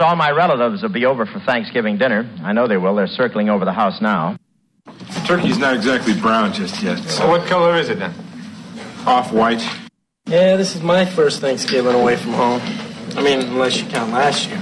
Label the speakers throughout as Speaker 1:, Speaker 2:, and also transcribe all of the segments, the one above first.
Speaker 1: All my relatives will be over for Thanksgiving dinner. I know they will. They're circling over the house now.
Speaker 2: The turkey's not exactly brown just yet.
Speaker 3: So, what color is it then?
Speaker 2: Off white.
Speaker 4: Yeah, this is my first Thanksgiving away from home. I mean, unless you count last year.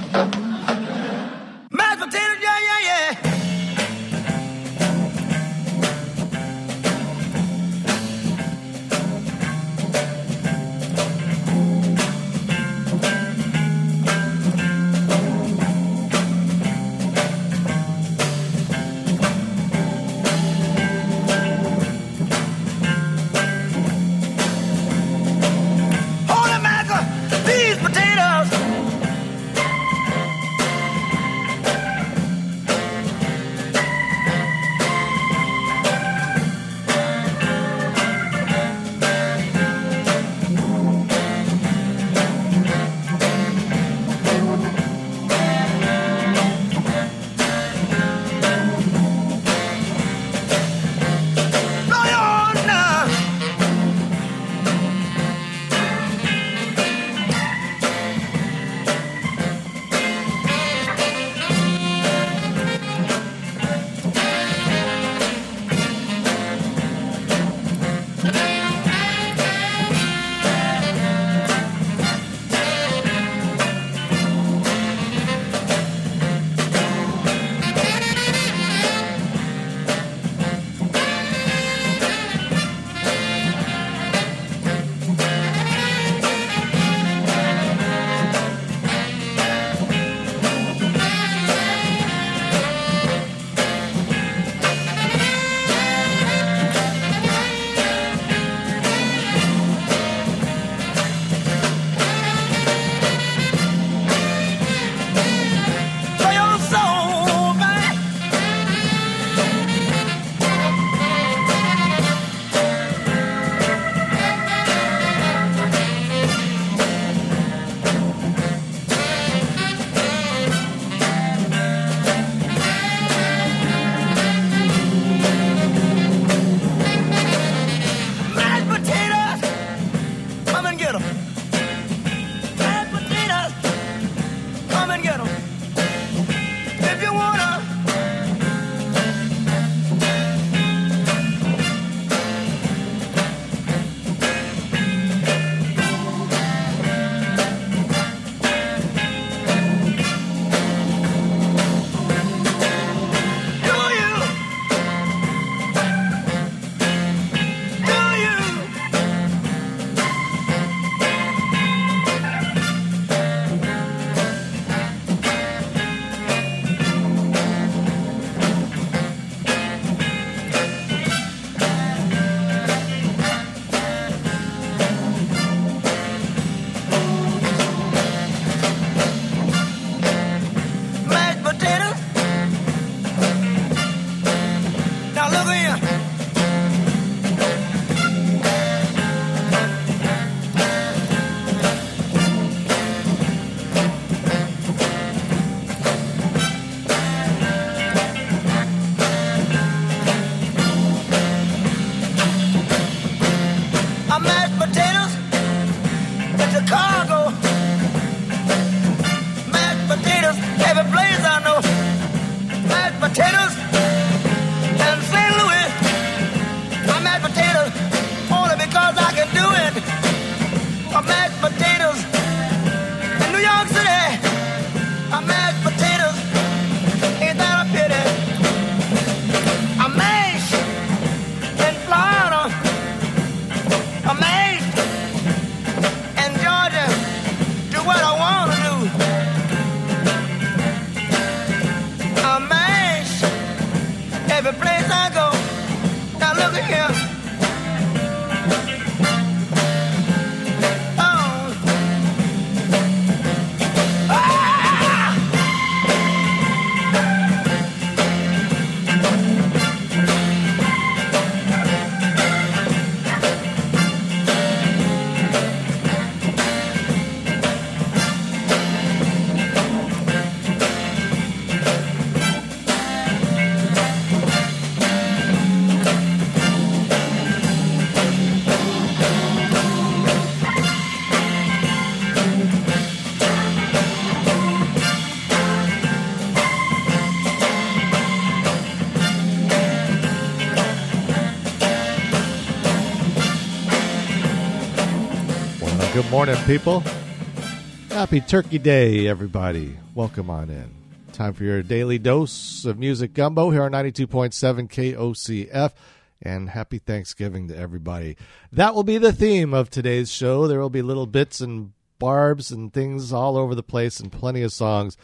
Speaker 3: Morning, people. Happy Turkey Day, everybody. Welcome on in. Time for your daily dose of music gumbo here on 92.7 KOCF. And happy Thanksgiving to everybody. That will be the theme of today's show. There will be little bits and barbs and things all over the place and plenty of songs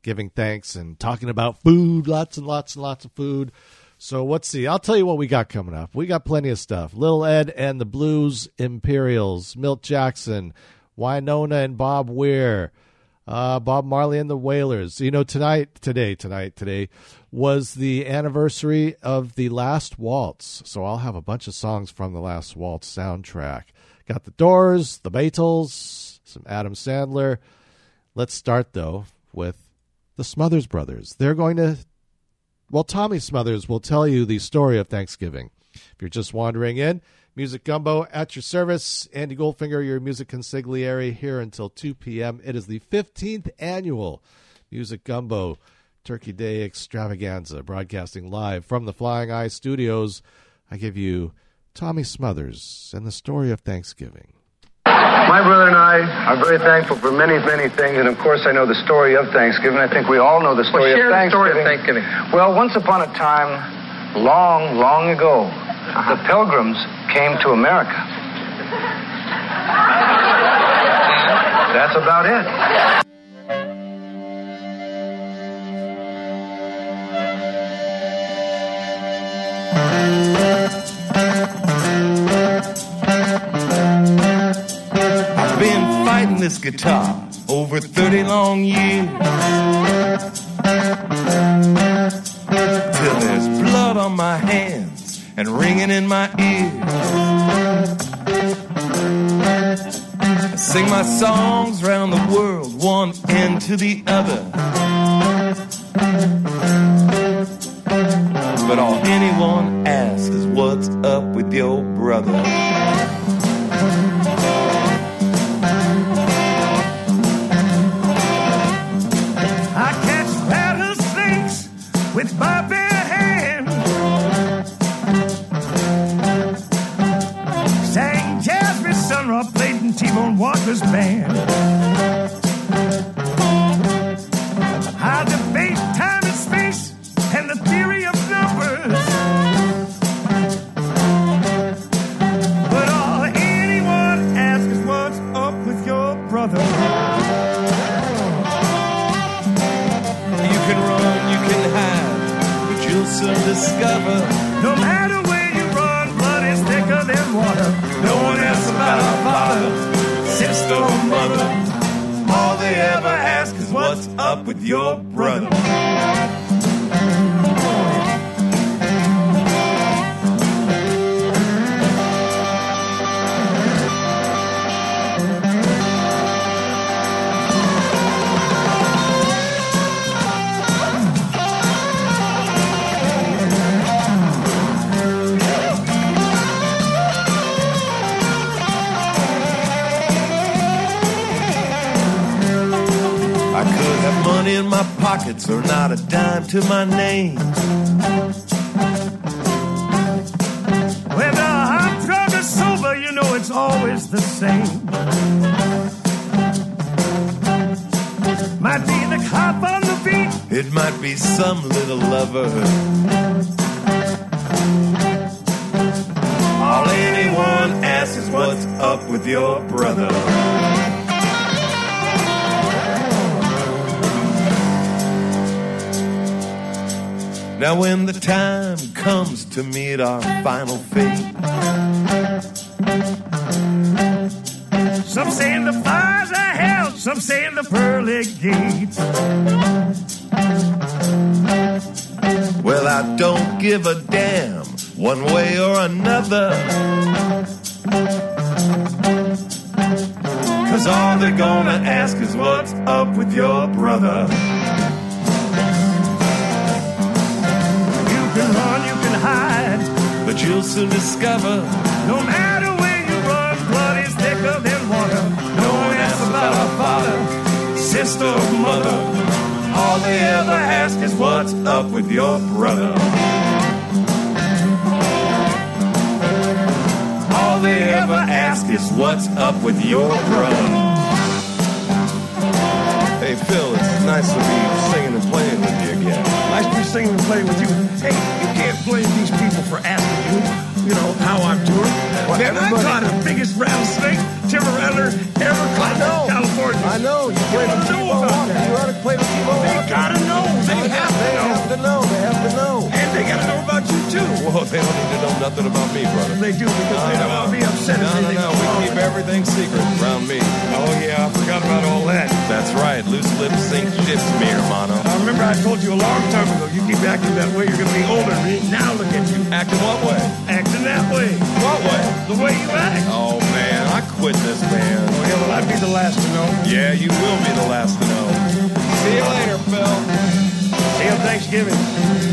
Speaker 3: giving thanks and talking about food, lots and lots and lots of food. So let's see. I'll tell you what we got coming up. We got plenty of stuff. Little Ed and the Blues Imperials, Milt Jackson, Wynonna and Bob Weir, uh, Bob Marley and the Wailers. You know, tonight, today, tonight, today was the anniversary of the Last Waltz. So I'll have a bunch of songs from the Last Waltz soundtrack. Got the Doors, the Beatles, some Adam Sandler. Let's start though with the Smothers Brothers. They're going to well, Tommy Smothers will tell you the story of Thanksgiving. If you're just wandering in, Music Gumbo at your service. Andy Goldfinger, your music consigliere, here until 2 p.m. It is the 15th annual Music Gumbo Turkey Day extravaganza, broadcasting live from the Flying Eye Studios. I give you Tommy Smothers and the story of Thanksgiving.
Speaker 5: My brother and I are very thankful for many, many things, and of course, I know the story of Thanksgiving. I think we all know the story
Speaker 6: well,
Speaker 5: of
Speaker 6: Thanksgiving.
Speaker 5: The story
Speaker 6: of Thanksgiving.
Speaker 5: Well, once upon a time, long, long ago, uh-huh. the Pilgrims came to America. That's about it.
Speaker 7: Guitar over 30 long years. Till there's blood on my hands and ringing in my ears. I sing my songs round the world, one end to the other. But all anyone asks is what's up with your brother. To my name. Our final
Speaker 8: up with your brother.
Speaker 7: loose lips sink ships, me.
Speaker 9: I remember I told you a long time ago, you keep acting that way, you're going to be older. Now look at you.
Speaker 7: Acting what way?
Speaker 9: Acting that way.
Speaker 7: What way?
Speaker 9: The way you act.
Speaker 7: Oh, man, I quit this, man.
Speaker 9: Oh, yeah, well, I'd be the last to know.
Speaker 7: Yeah, you will be the last to know. See you later, Phil.
Speaker 9: See you on Thanksgiving.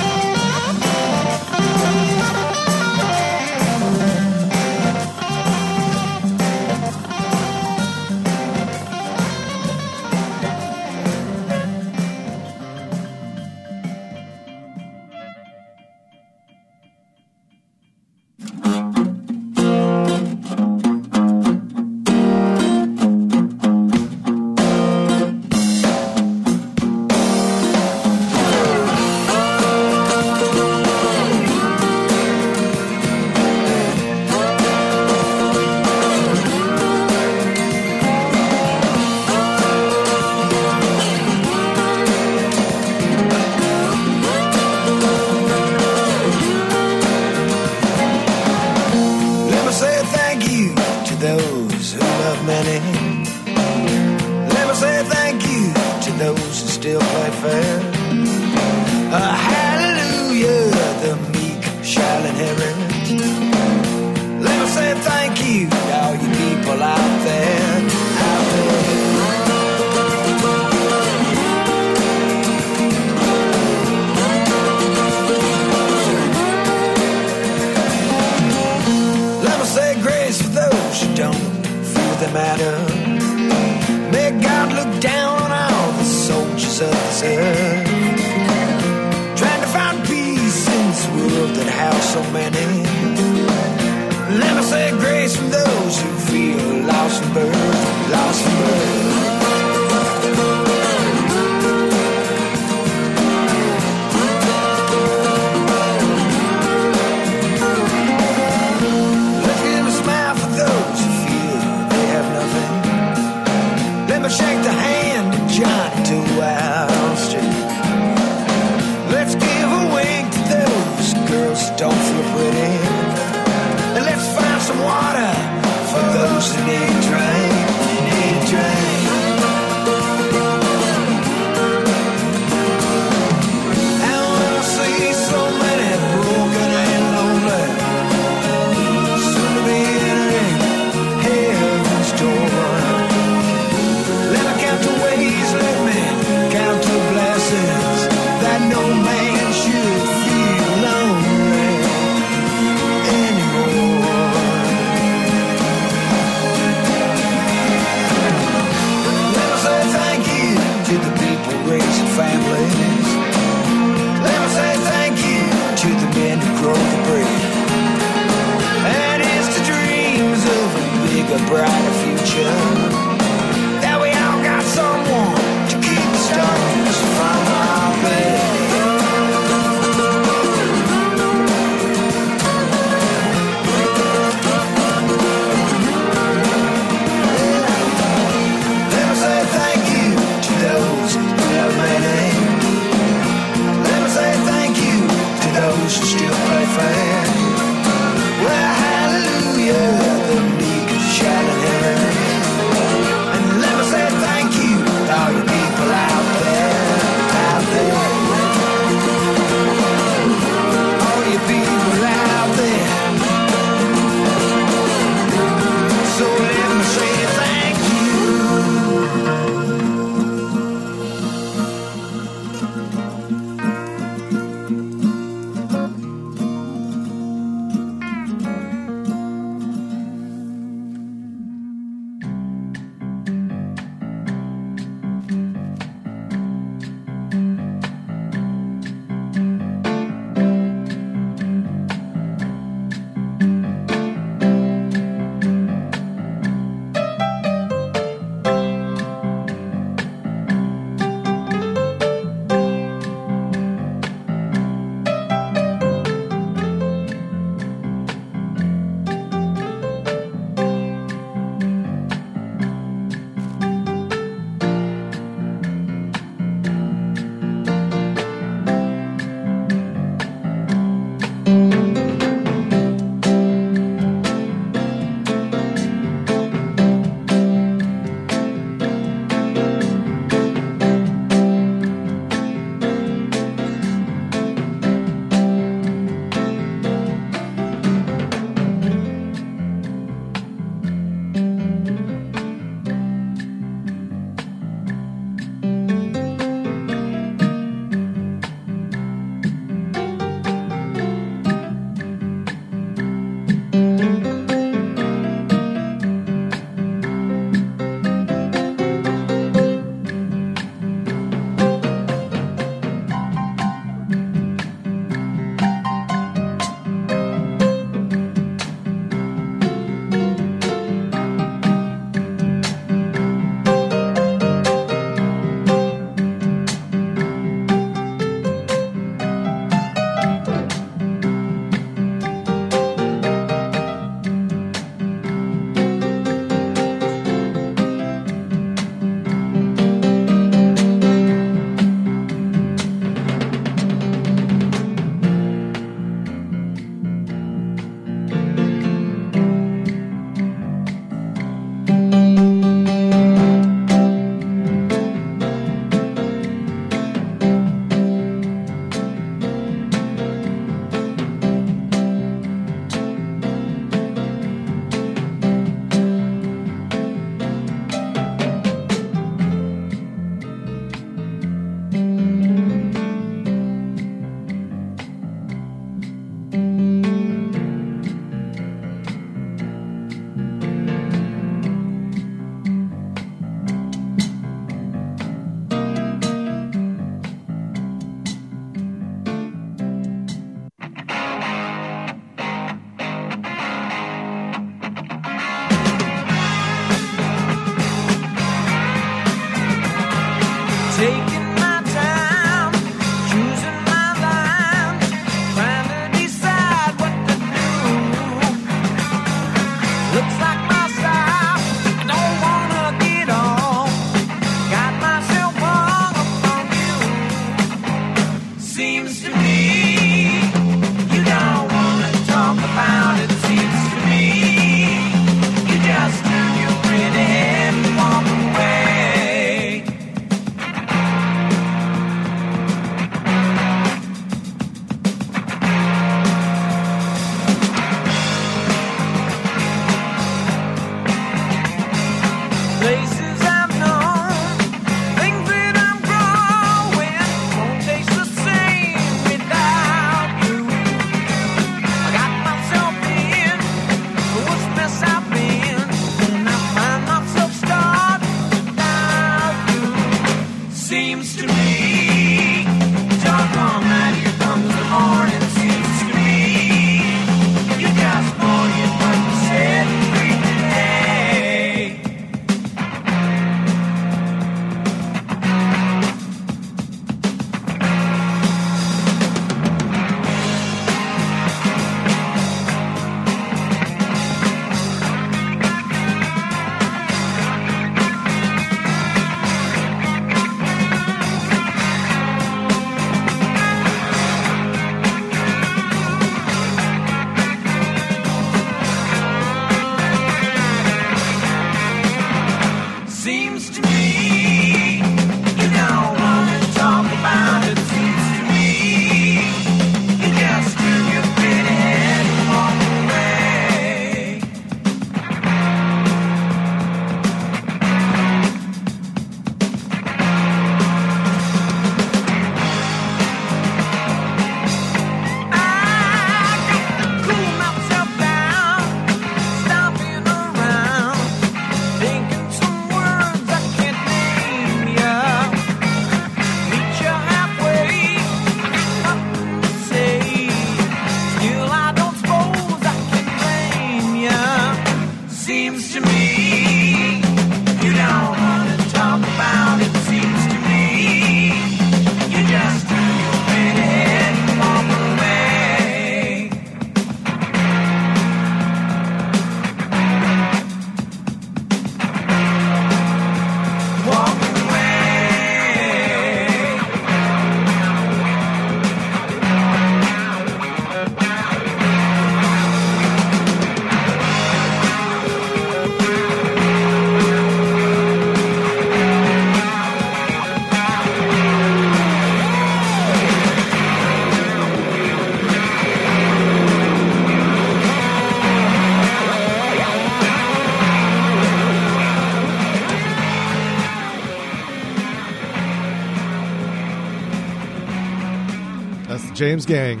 Speaker 3: James Gang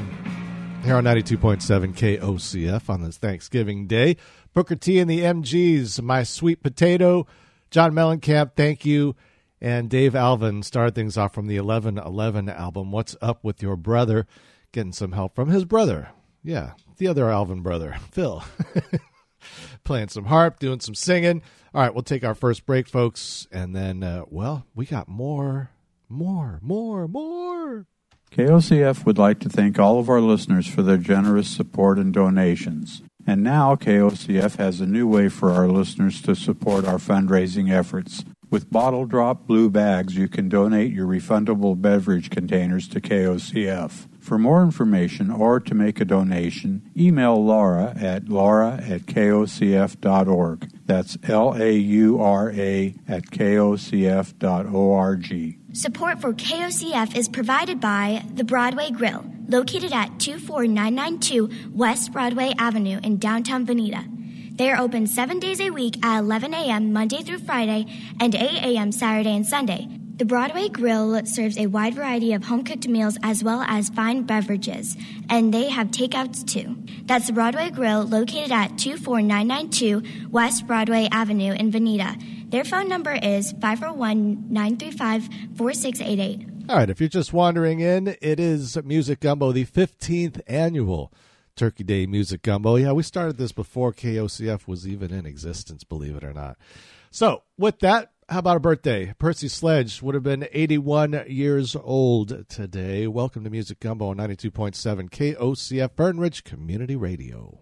Speaker 3: here on 92.7 KOCF on this Thanksgiving Day. Booker T and the MGs, My Sweet Potato, John Mellencamp, thank you. And Dave Alvin started things off from the 1111 album, What's Up With Your Brother? Getting some help from his brother. Yeah, the other Alvin brother, Phil. Playing some harp, doing some singing. All right, we'll take our first break, folks. And then, uh, well, we got more, more, more, more.
Speaker 6: KOCF would like to thank all of our listeners for their generous support and donations. And now KOCF has a new way for our listeners to support our fundraising efforts. With Bottle Drop Blue Bags, you can donate your refundable beverage containers to KOCF. For more information or to make a donation, email Laura at laura at kocf.org. That's L A U R A at kocf.org.
Speaker 10: Support for KOCF is provided by the Broadway Grill, located at 24992 West Broadway Avenue in downtown Veneta. They are open seven days a week at 11 a.m. Monday through Friday and 8 a.m. Saturday and Sunday. The Broadway Grill serves a wide variety of home cooked meals as well as fine beverages, and they have takeouts too. That's the Broadway Grill located at 24992 West Broadway Avenue in Veneta. Their phone number is 541 935 4688.
Speaker 3: All right, if you're just wandering in, it is Music Gumbo, the 15th annual Turkey Day Music Gumbo. Yeah, we started this before KOCF was even in existence, believe it or not. So, with that, how about a birthday? Percy Sledge would have been 81 years old today. Welcome to Music Gumbo on 92.7 KOCF Fern Ridge Community Radio.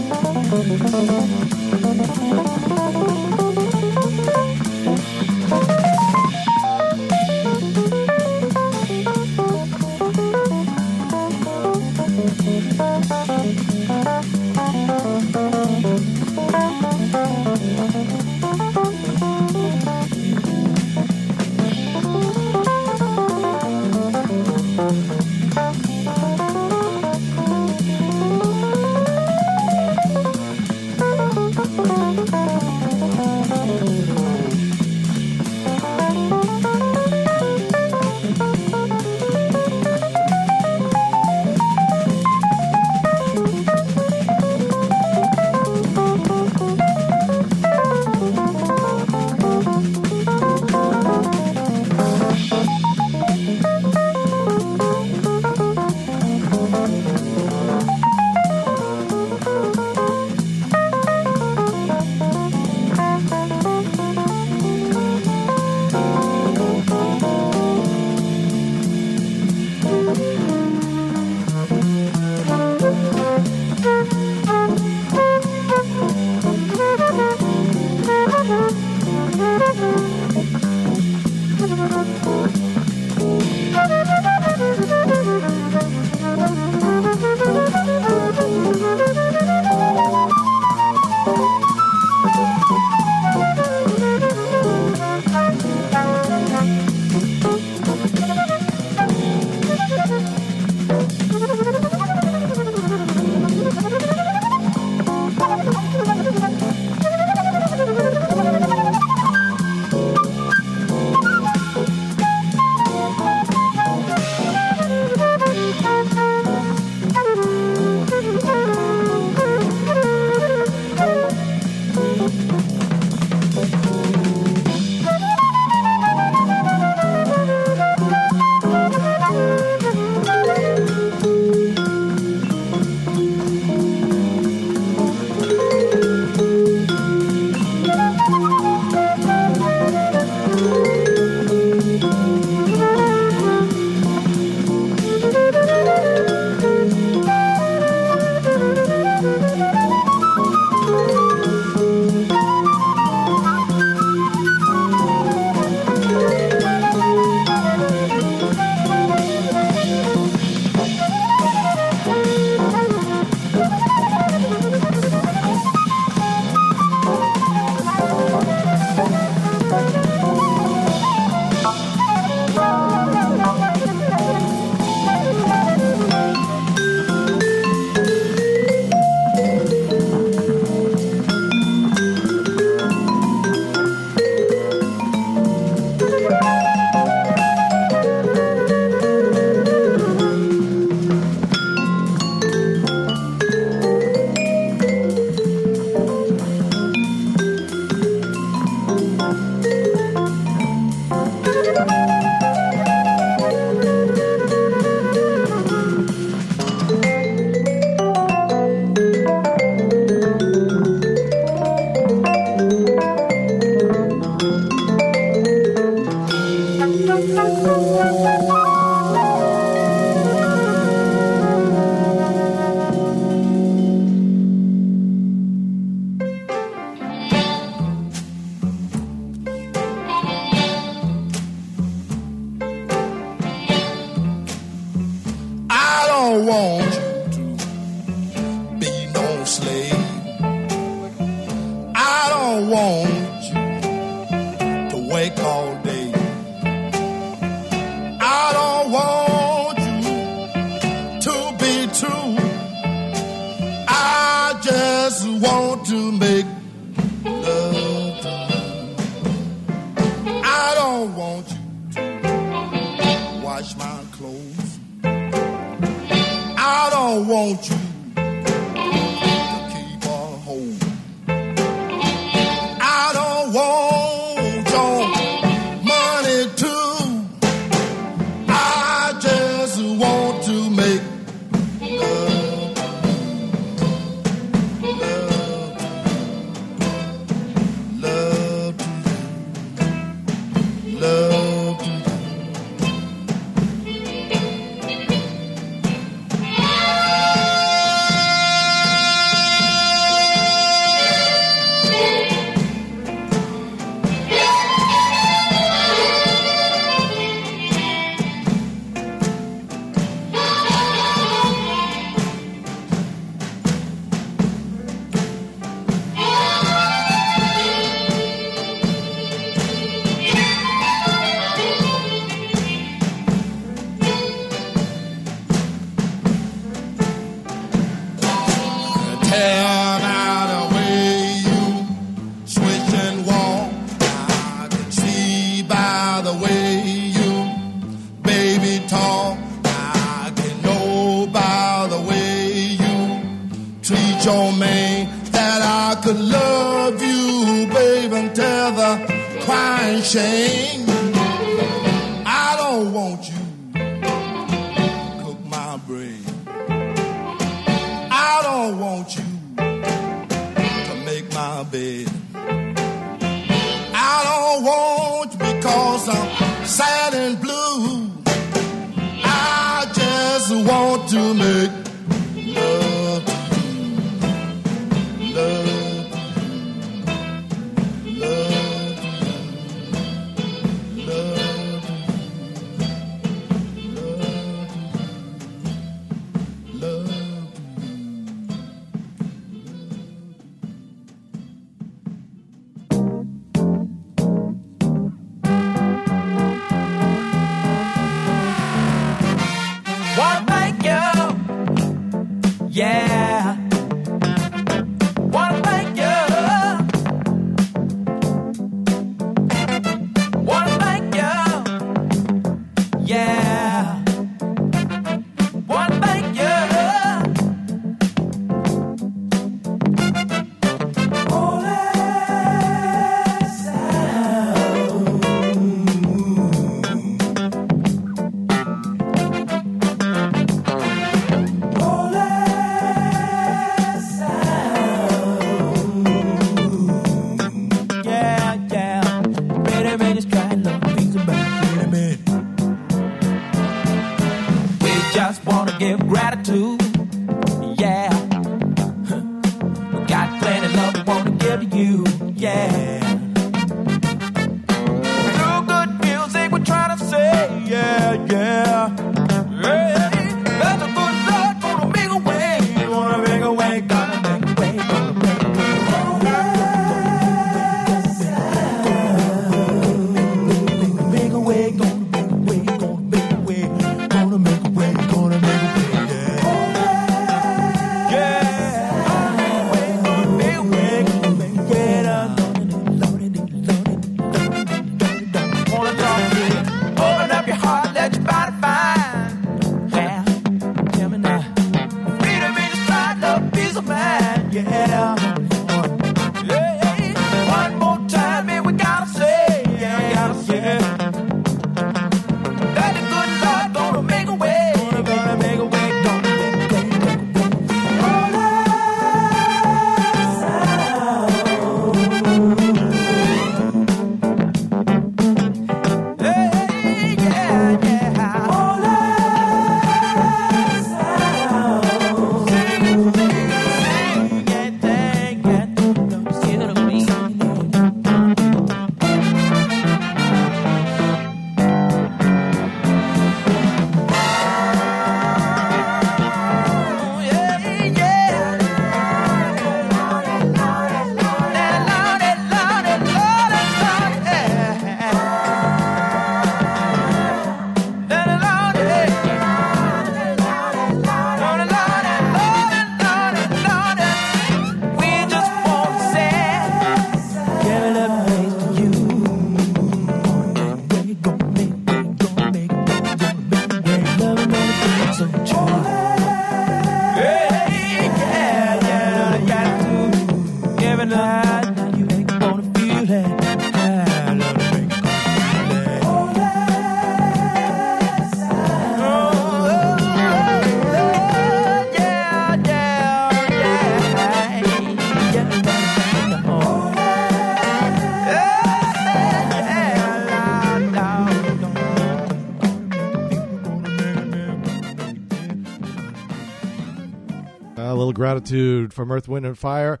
Speaker 8: Gratitude
Speaker 3: from Earth, Wind, and Fire.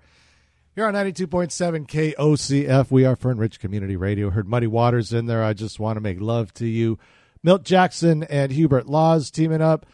Speaker 3: Here on 92.7 KOCF, we are Fern Ridge Community Radio. Heard Muddy Waters in there. I just want to make love to you. Milt Jackson and Hubert Laws teaming up.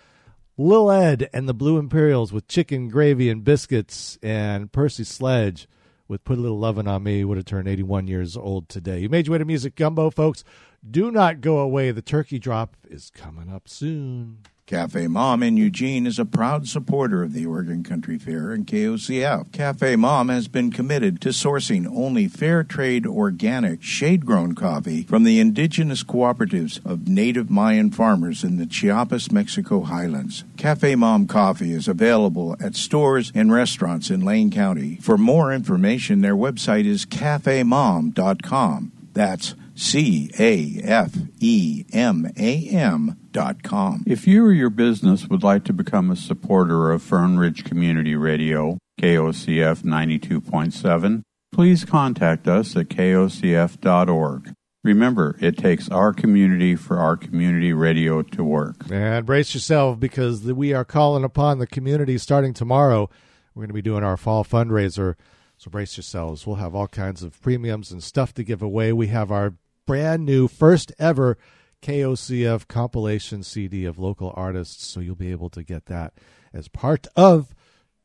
Speaker 3: Lil Ed and the Blue Imperials with chicken gravy and biscuits, and Percy Sledge with Put a Little Lovin' on Me would have turned 81 years old today. You made your way to Music Gumbo, folks. Do not go away. The turkey drop is coming up soon.
Speaker 11: Cafe Mom in Eugene is a proud supporter of the Oregon Country Fair and KOCF. Cafe Mom has been committed to sourcing only fair trade organic shade grown coffee from the indigenous cooperatives of native Mayan farmers in the Chiapas, Mexico highlands. Cafe Mom coffee is available at stores and restaurants in Lane County. For more information, their website is cafemom.com. That's C A F E M A M dot com.
Speaker 6: If you or your business would like to become a supporter of Fern Ridge Community Radio, KOCF 92.7, please contact us at kocf.org. Remember, it takes our community for our community radio to work.
Speaker 3: And brace yourself because we are calling upon the community starting tomorrow. We're going to be doing our fall fundraiser. So brace yourselves. We'll have all kinds of premiums and stuff to give away. We have our brand new, first ever KOCF compilation CD of local artists. So you'll be able to get that as part of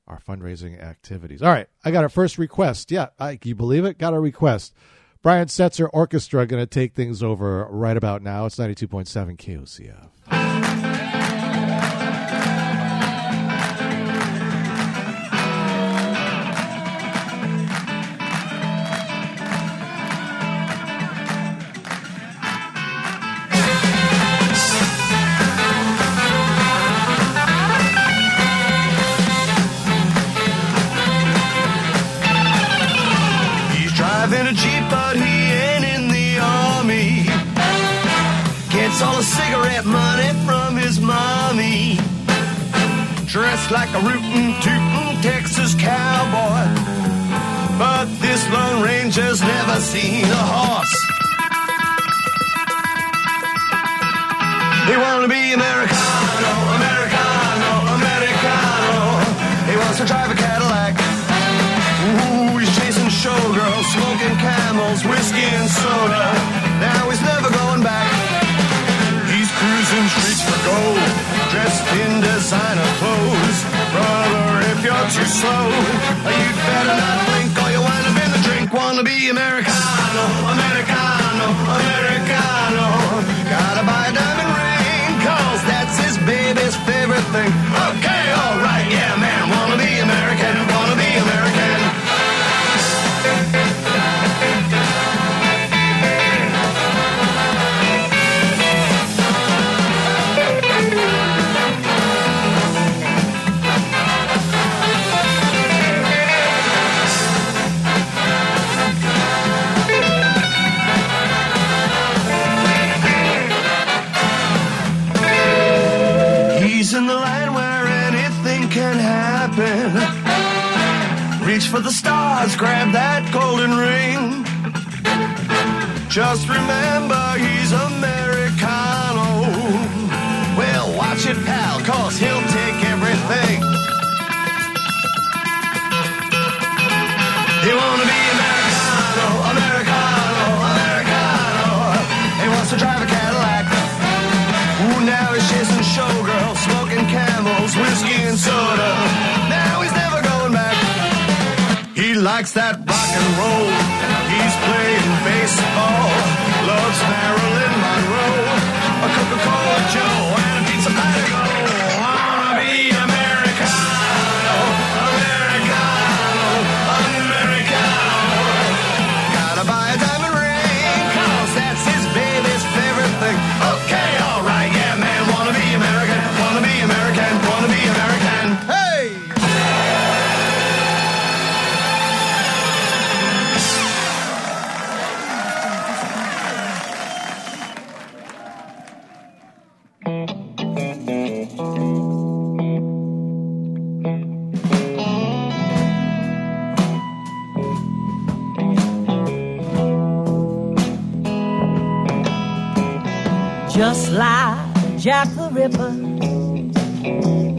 Speaker 3: our fundraising activities. All right, I got our first request. Yeah, I, you believe it? Got a request. Brian Setzer Orchestra going to take things over right about now. It's 92.7 KOCF.
Speaker 8: Dressed like a rootin' tootin' Texas cowboy. But this Lone Ranger's never seen a horse. He wanna be Americano, Americano, Americano. He wants to drive a Cadillac. Ooh, he's chasing showgirls, smoking camels, whiskey and soda. Now he's never going back. He's cruising streets for gold, dressed in designer clothes. Brother, if you're too slow, you'd better not blink or you'll wind up in the drink. Wanna be Americano, Americano, Americano. Gotta buy a diamond ring, cause that's his baby's favorite thing. Okay, for the stars, grab that golden ring. Just remember he's Americano. Well, watch it, pal, cause he'll take everything. He wanna be likes that rock and roll. He's playing baseball. Loves Marilyn Monroe. A Coca-Cola Joe and a pizza Patago.
Speaker 12: Jack the Ripper,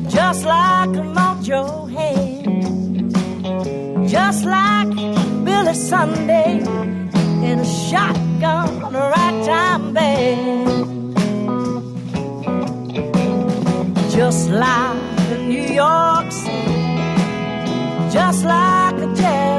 Speaker 12: just like Mojo Head, just like Billy Sunday in a shotgun on a right time bed, just like New York City, just like a
Speaker 3: jazz.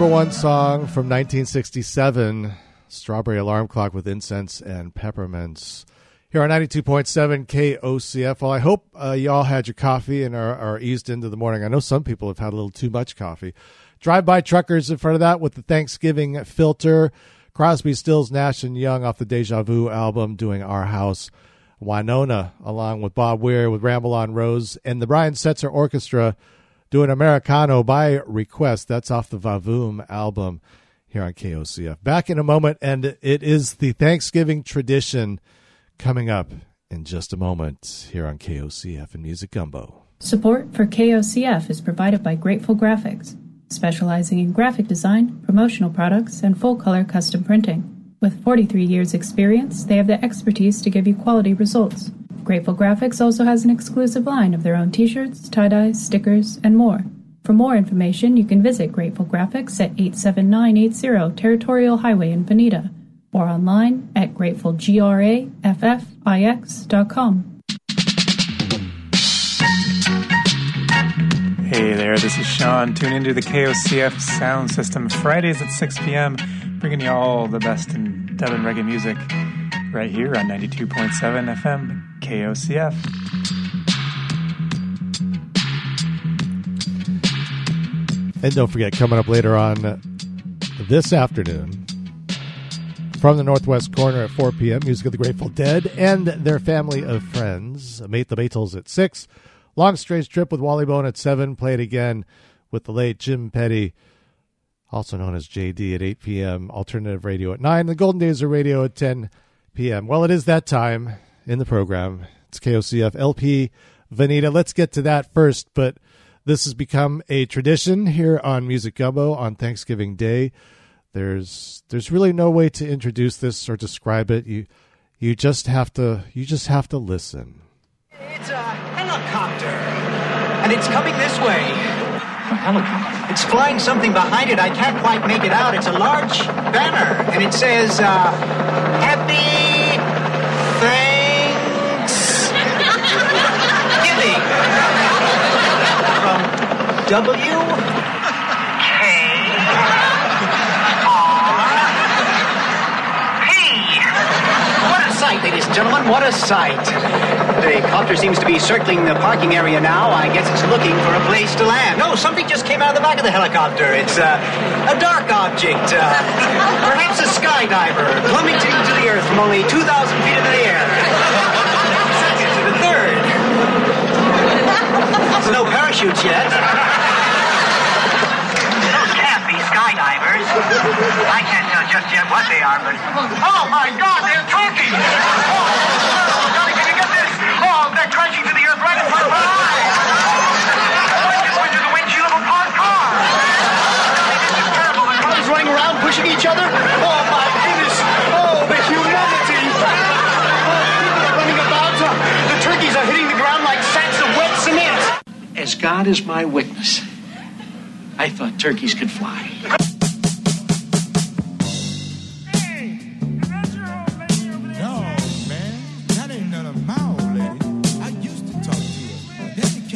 Speaker 3: Number one song from 1967 Strawberry Alarm Clock with Incense and Peppermints. Here on 92.7 KOCF. Well, I hope uh, you all had your coffee and are, are eased into the morning. I know some people have had a little too much coffee. Drive by truckers in front of that with the Thanksgiving filter. Crosby, Stills, Nash and Young off the Deja Vu album doing Our House. Wynonna along with Bob Weir with Ramble on Rose and the Brian Setzer Orchestra doing Americano by request. That's off the Vavoom album here on KOCF. Back in a moment, and it is the Thanksgiving tradition coming up in just a moment here on KOCF and Music Gumbo.
Speaker 13: Support for KOCF is provided by Grateful Graphics, specializing in graphic design, promotional products, and full color custom printing. With 43 years' experience, they have the expertise to give you quality results. Grateful Graphics also has an exclusive line of their own t shirts, tie dyes, stickers, and more. For more information, you can visit Grateful Graphics at 87980 Territorial Highway in Veneta or online at gratefulgraffix.com.
Speaker 14: Hey there, this is Sean. Tune into the KOCF sound system Fridays at 6 p.m., bringing you all the best in dub and reggae music right here on 92.7 FM KOCF.
Speaker 3: And don't forget, coming up later on this afternoon, from the Northwest Corner at 4 p.m., music of the Grateful Dead and their family of friends. Meet the Beatles at 6. Long Strange Trip with Wally Bone at 7. Played again with the late Jim Petty, also known as JD, at 8 p.m. Alternative Radio at 9. The Golden Days of Radio at 10 p.m. Well, it is that time in the program. It's KOCF LP Veneta. Let's get to that first, but this has become a tradition here on Music Gumbo on Thanksgiving Day. There's there's really no way to introduce this or describe it. You you just have to you just have to listen.
Speaker 15: It's a helicopter, and it's coming this way. A helicopter? It's flying something behind it. I can't quite make it out. It's a large banner, and it says, uh, Happy Thanksgiving. From W. What a sight, ladies and gentlemen, what a sight. The copter seems to be circling the parking area now. I guess it's looking for a place to land. No, something just came out of the back of the helicopter. It's uh, a dark object, uh, perhaps a skydiver, plummeting to the earth from only 2,000 feet into the air. Second to the third. There's no parachutes yet. Those can't be skydivers. I can't tell just yet what they are, but. Oh my God, they're talking! Oh, Johnny, can you get this? Oh, they're crashing to the earth right in front of our eyes! One just went through the windshield of a parked car! This is terrible. The cars running around pushing each other? Oh my goodness! Oh, the humanity! Oh, people are running about. Uh, The turkeys are hitting the ground like sacks of wet cement! As God is my witness, I thought turkeys could fly.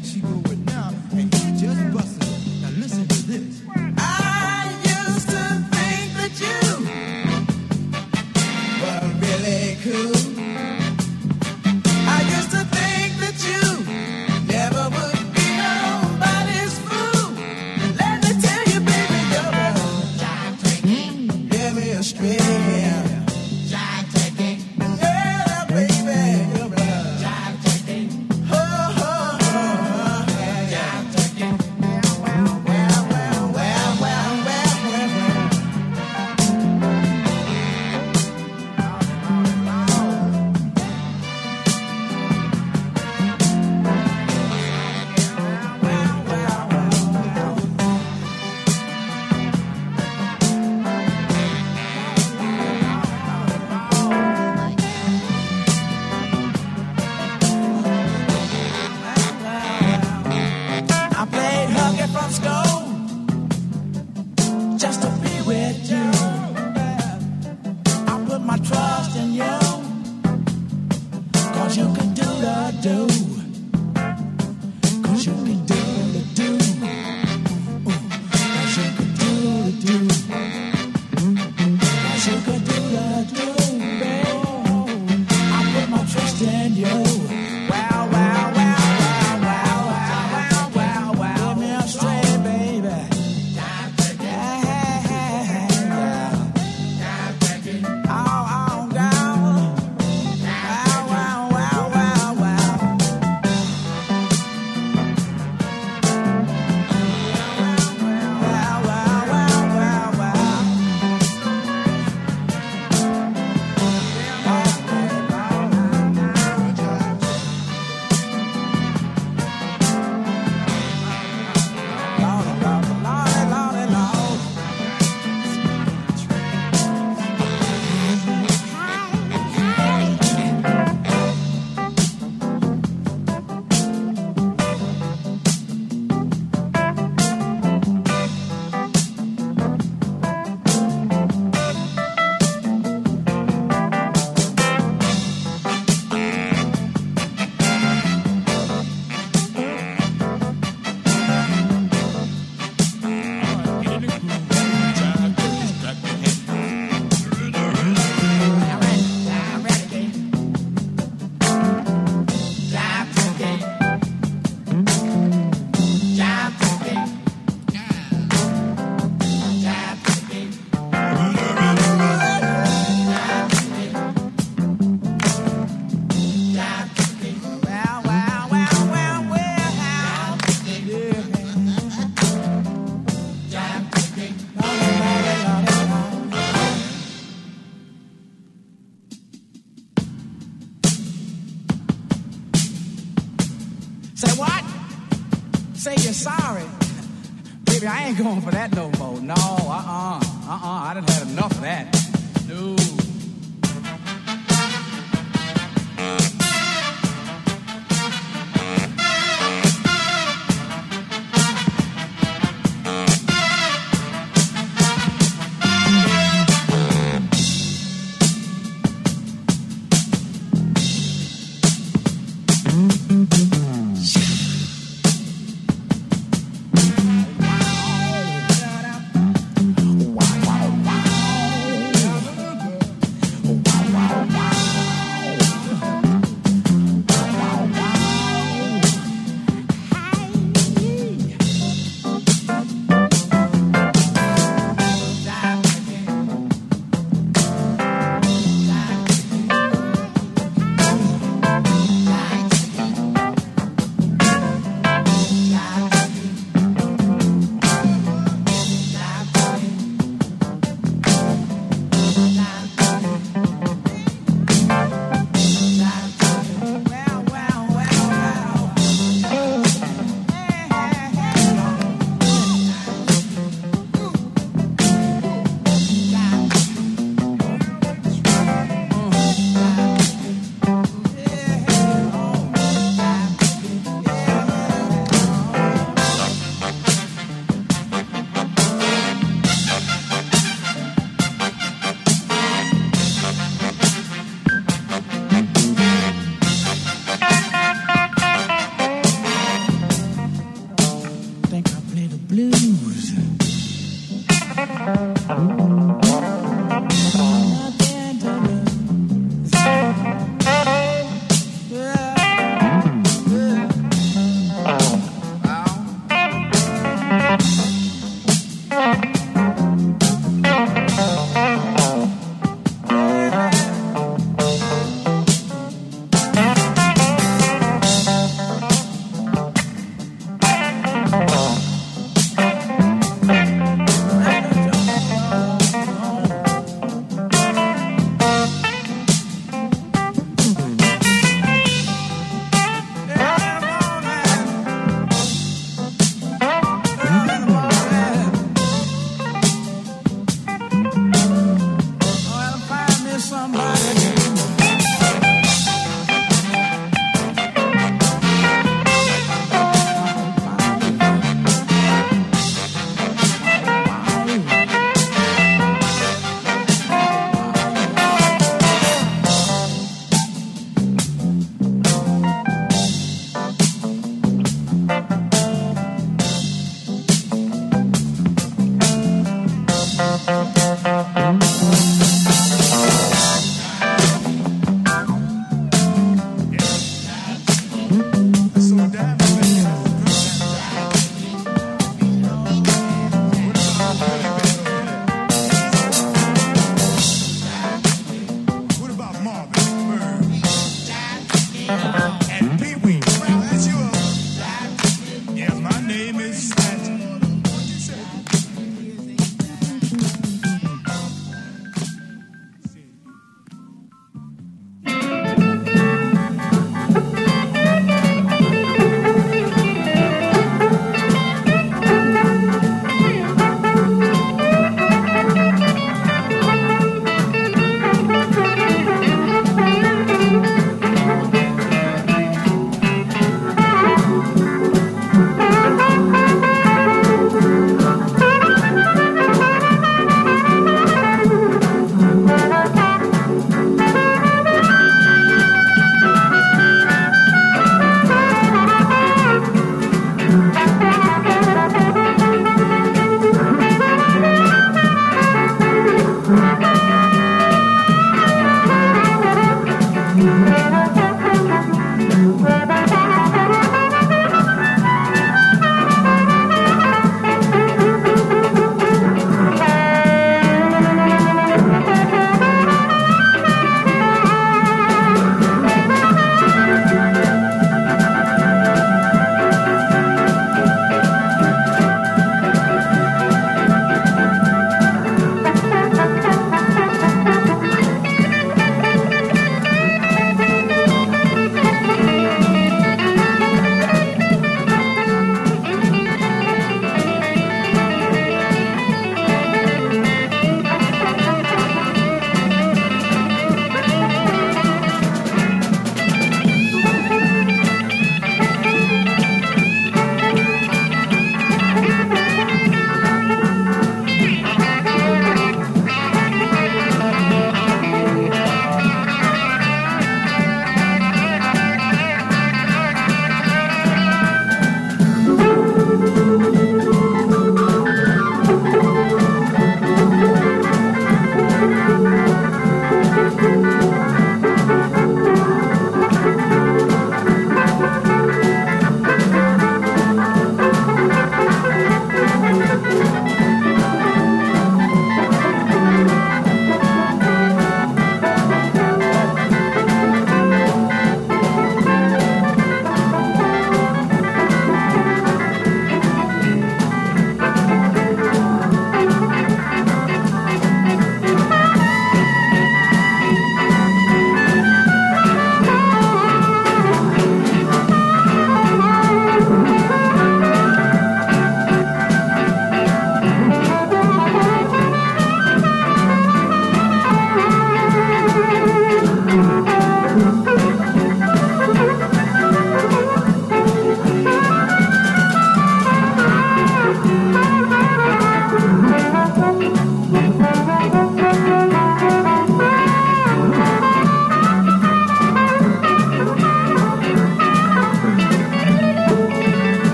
Speaker 16: The she grew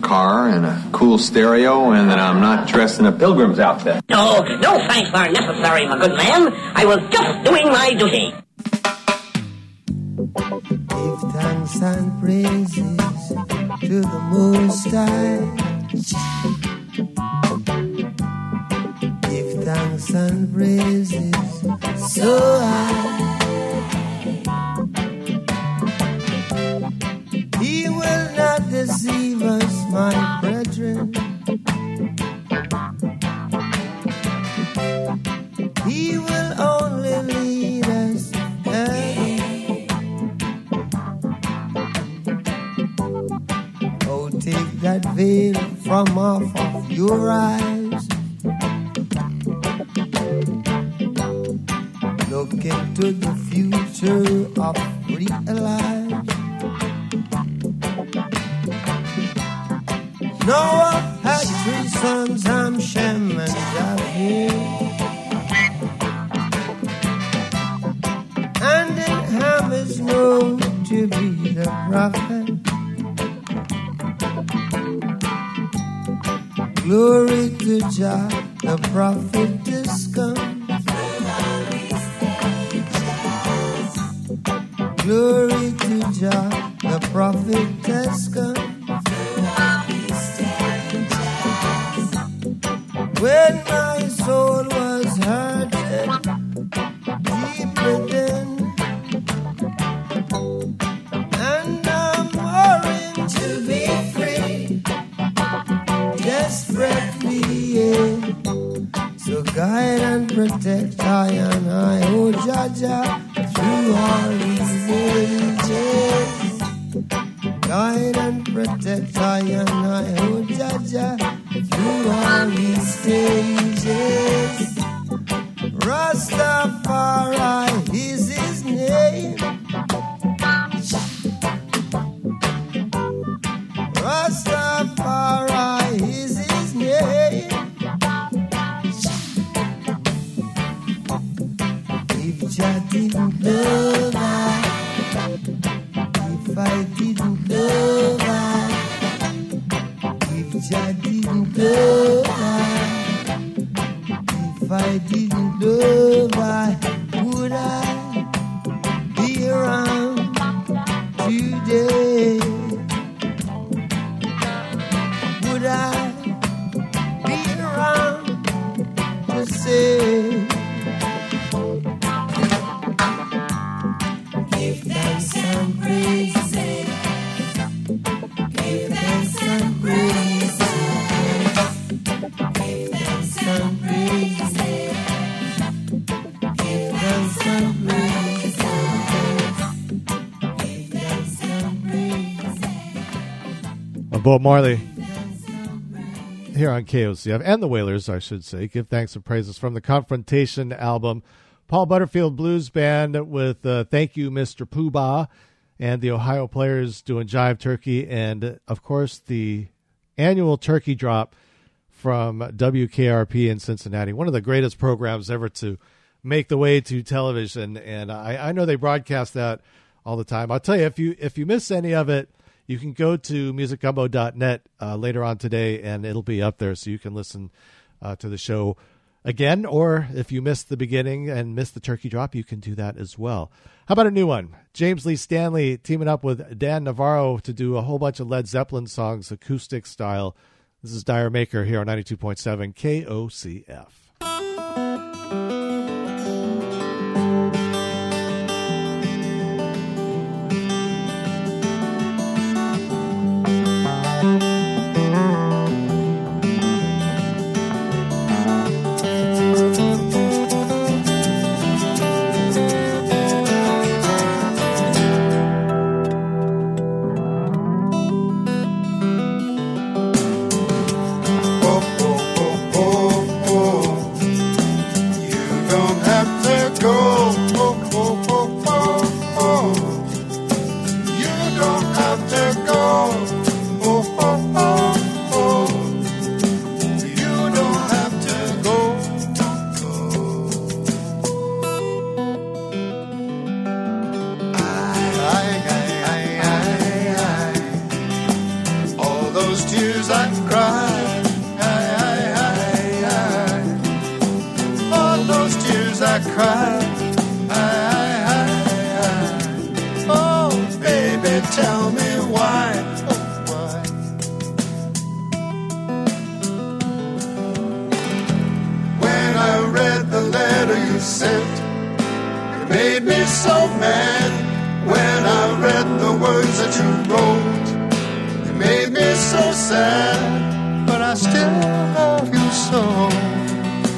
Speaker 2: supercar and a cool stereo and that I'm not dressed in a pilgrim's outfit.
Speaker 17: No, no thanks are necessary, my good man. I was just doing my duty.
Speaker 18: Desperately, yeah. So guide and protect I and I, oh Jaja, through all these ages. Guide and protect I and I, oh Jaja, through all these stages. Rastafari
Speaker 3: Bob Marley here on KOCF and the Wailers, I should say. Give thanks and praises from the Confrontation album. Paul Butterfield Blues Band with uh, Thank You, Mr. Poobah, and the Ohio Players doing Jive Turkey, and of course the annual turkey drop from WKRP in Cincinnati, one of the greatest programs ever to make the way to television. And I, I know they broadcast that all the time. I'll tell you if you if you miss any of it, you can go to musicgumbo.net uh, later on today, and it'll be up there, so you can listen uh, to the show again. Or if you missed the beginning and missed the turkey drop, you can do that as well. How about a new one? James Lee Stanley teaming up with Dan Navarro to do a whole bunch of Led Zeppelin songs, acoustic style. This is D'yer Mak'er here on 92.7 KOCF.
Speaker 16: so mad when I read the words that you wrote. It made me so sad, but I still love you so.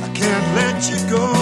Speaker 16: I can't let you go.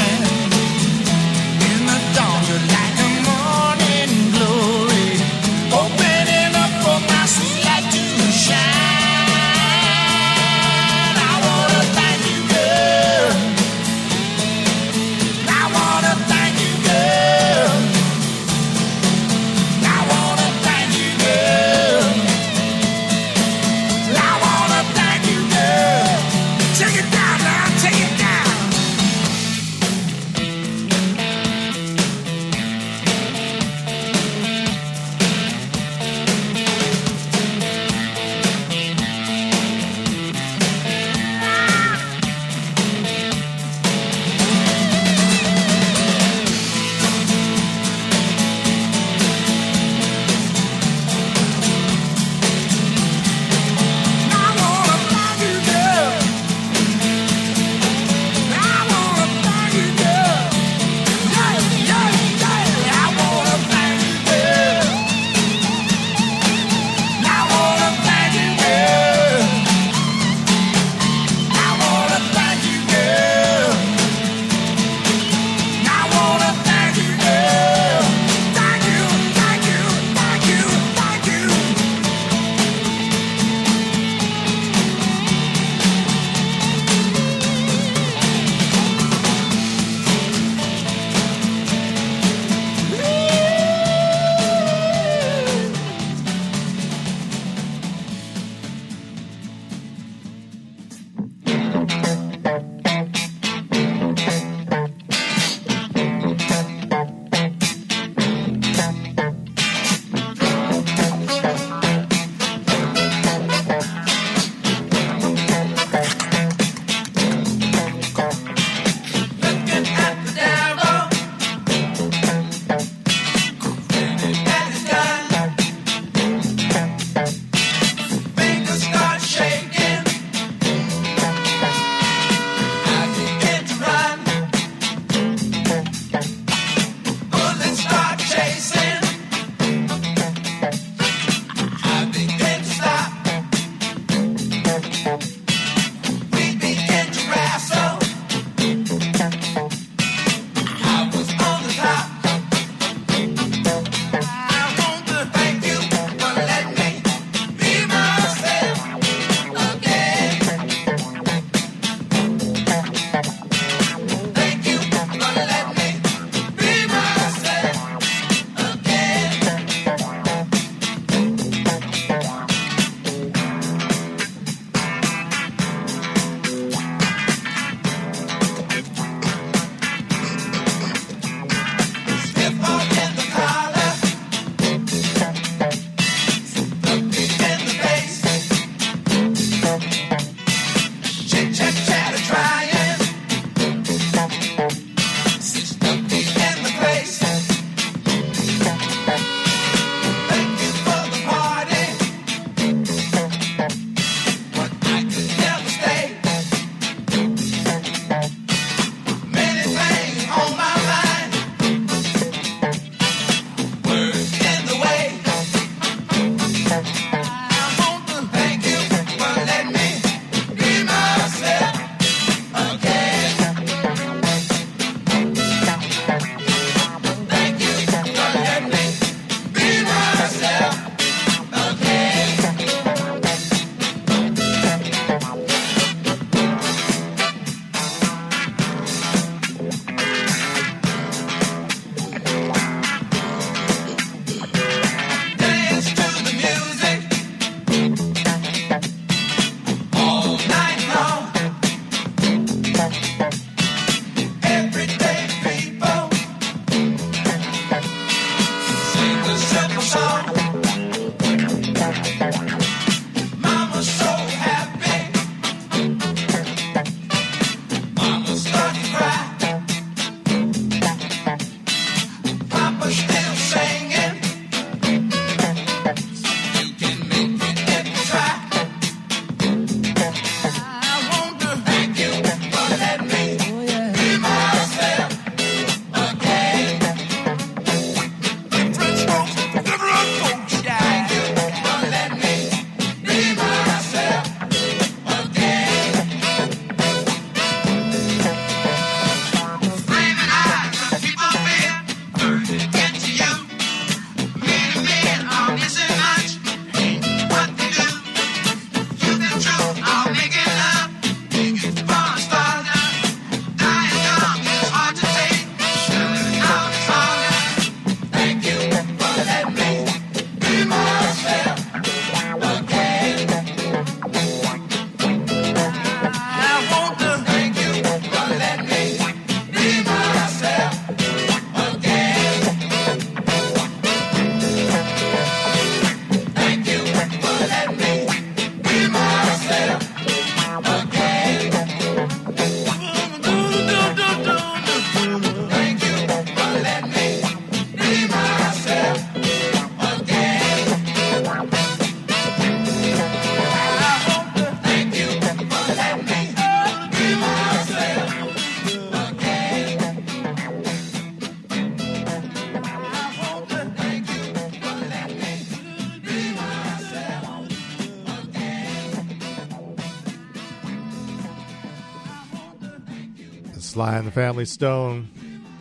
Speaker 8: the
Speaker 3: Family Stone.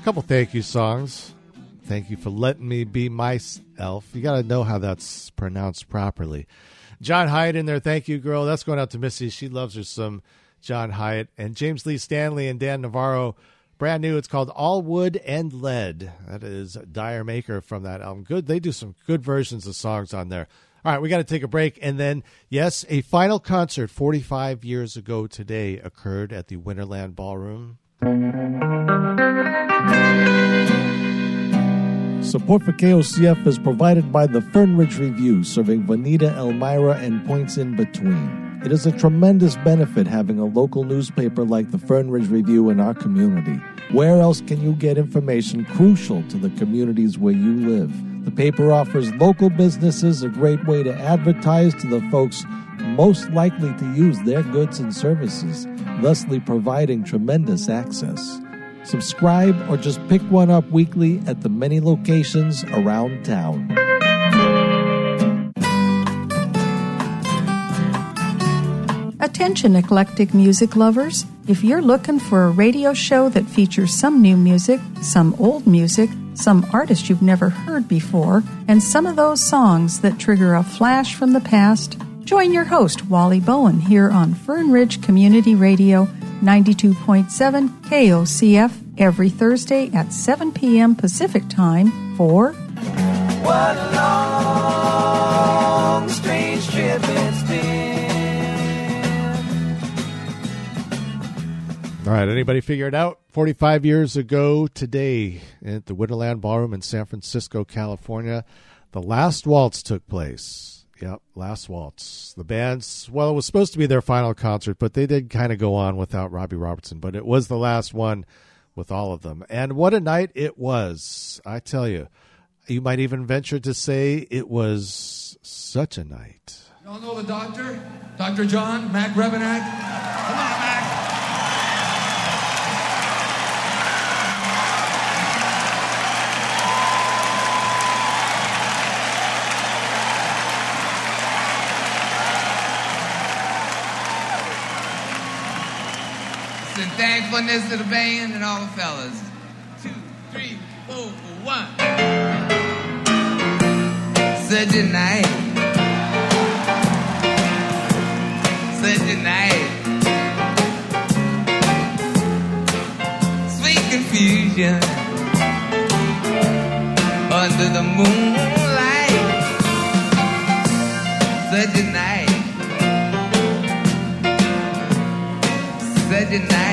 Speaker 3: A couple thank you songs. Thank you for letting me be myself. You got to know how that's pronounced properly. John Hiatt in there. Thank you, girl. That's going out to Missy. She loves her some John Hiatt. And James Lee Stanley and Dan Navarro. Brand new. It's called All Wood and Led. That is D'yer Mak'er from that album. Good. They do some good versions of songs on there. All right, we got to take a break. And then, yes, a final concert 45 years ago today occurred at the Winterland Ballroom.
Speaker 19: Support for KOCF is provided by the Fern Ridge Review, serving Veneta, Elmira, and points in between. It is a tremendous benefit having a local newspaper like the Fern Ridge Review in our community. Where else can you get information crucial to the communities where you live? The paper offers local businesses a great way to advertise to the folks most likely to use their goods and services, thusly providing tremendous access. Subscribe or just pick one up weekly at the many locations around town.
Speaker 20: Attention, eclectic music lovers. If you're looking for a radio show that features some new music, some old music, some artists you've never heard before, and some of those songs that trigger a flash from the past, join your host, Wally Bowen, here on Fern Ridge Community Radio 92.7 KOCF every Thursday at 7 p.m. Pacific Time for
Speaker 8: What a long, strange trip it's been.
Speaker 3: All right, anybody figure it out? 45 years ago today at the Winterland Ballroom in San Francisco, California, the last waltz took place. Yep, last waltz. The band's, well, it was supposed to be their final concert, but they did kind of go on without Robbie Robertson, but it was the last one with all of them. And what a night it was, I tell you. You might even venture to say it was such a night.
Speaker 21: Y'all know the doctor? Dr. John, Mac Rebennack? Come on, Mac.
Speaker 22: In thankfulness to the band and all the fellas. Two, three, four, one. Such a night. Such a night. Sweet confusion under the moonlight. Such a night. Such a night.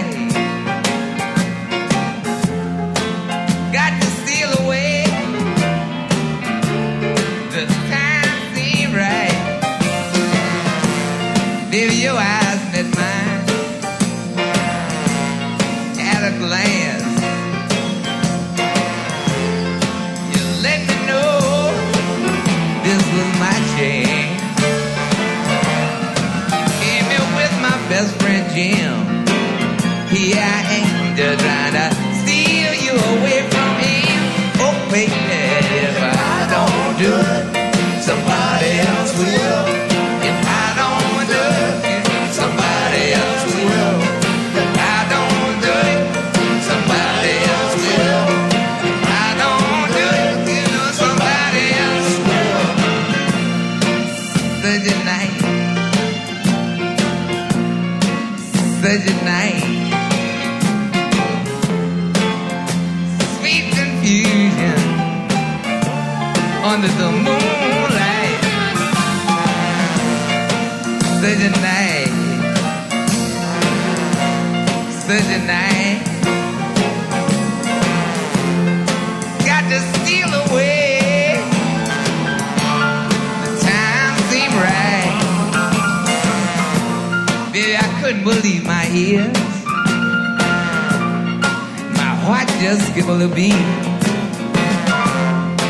Speaker 22: Just skipped a little beat.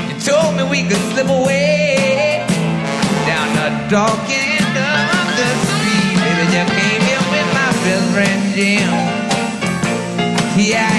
Speaker 22: You told me we could slip away down the dark end of the street. Baby, you came here with my best friend Jim. Here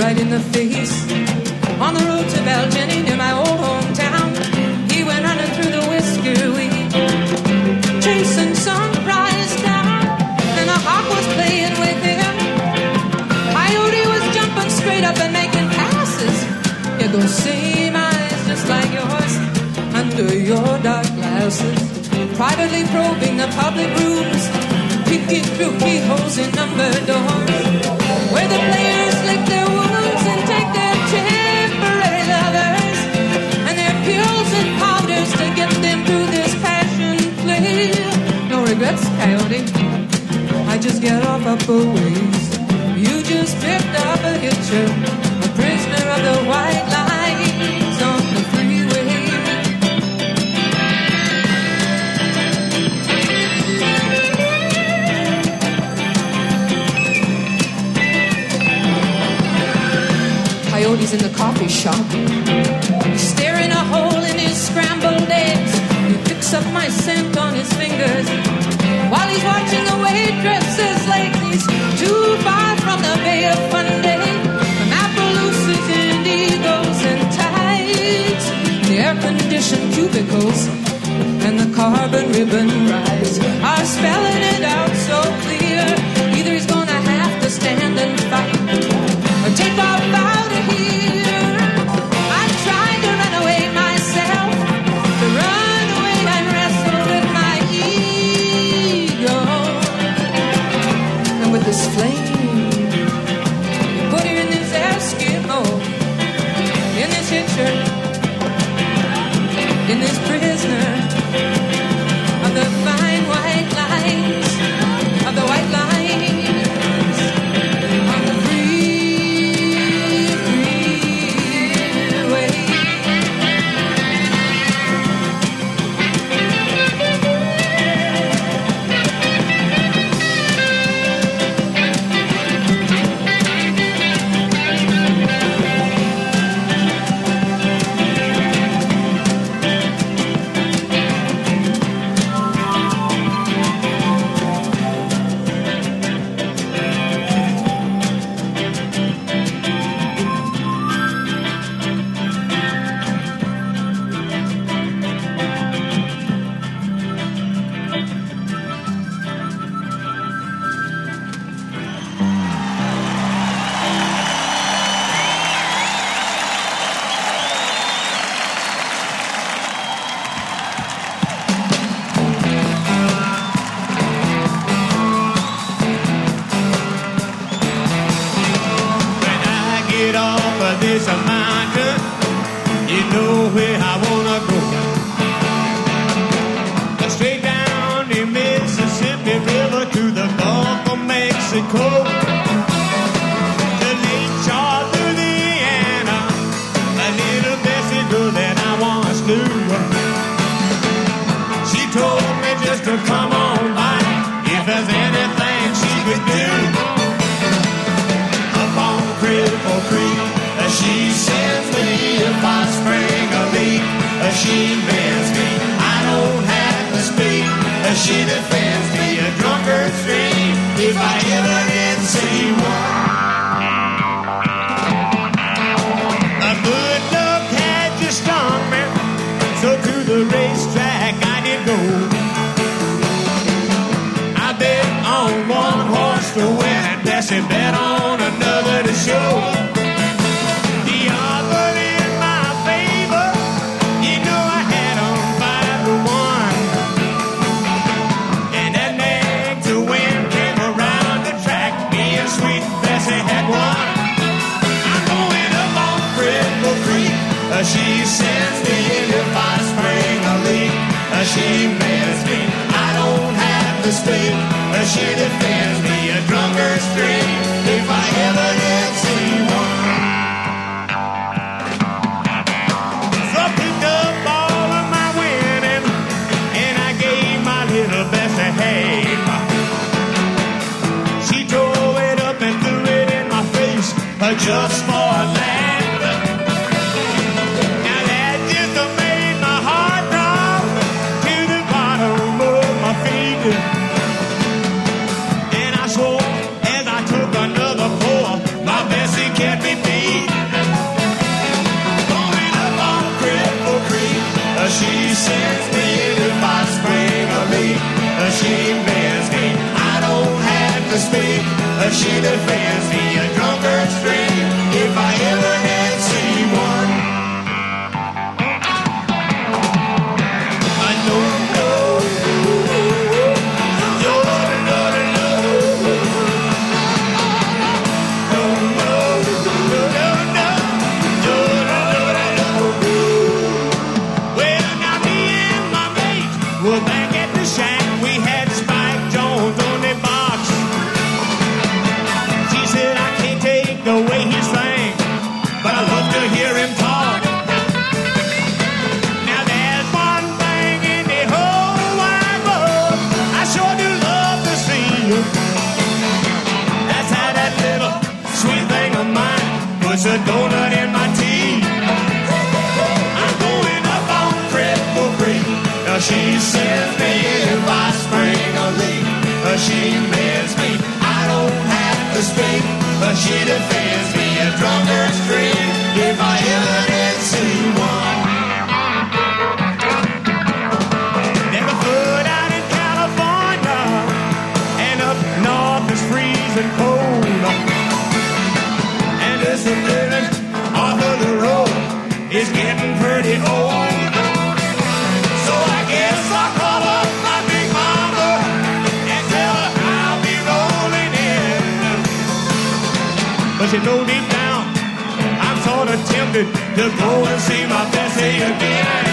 Speaker 23: right in the face. On the road to Baljennie, near my old hometown, he went running through the whisker weed, chasing some prize down, and a hawk was playing with him. Coyote was jumping straight up and making passes. You go same eyes just like yours under your dark glasses, privately probing the public rooms, peeking through keyholes in number doors, where the players lick their wounds. regrets, coyote. I just get off a ways. You just picked up a hitcher, a prisoner of the white lines on the freeway. Coyote's in the coffee shop, staring a hole in his scrambled eggs. He picks up my scent on his fingers while he's watching the waitresses like these too far from the Bay of Fundy. From Appaloosas and eagles and tides, the air conditioned cubicles and the carbon ribbon rise are spelling it out so clear. Either he's
Speaker 24: going know deep down, I'm sort of tempted to go and see my fancy again.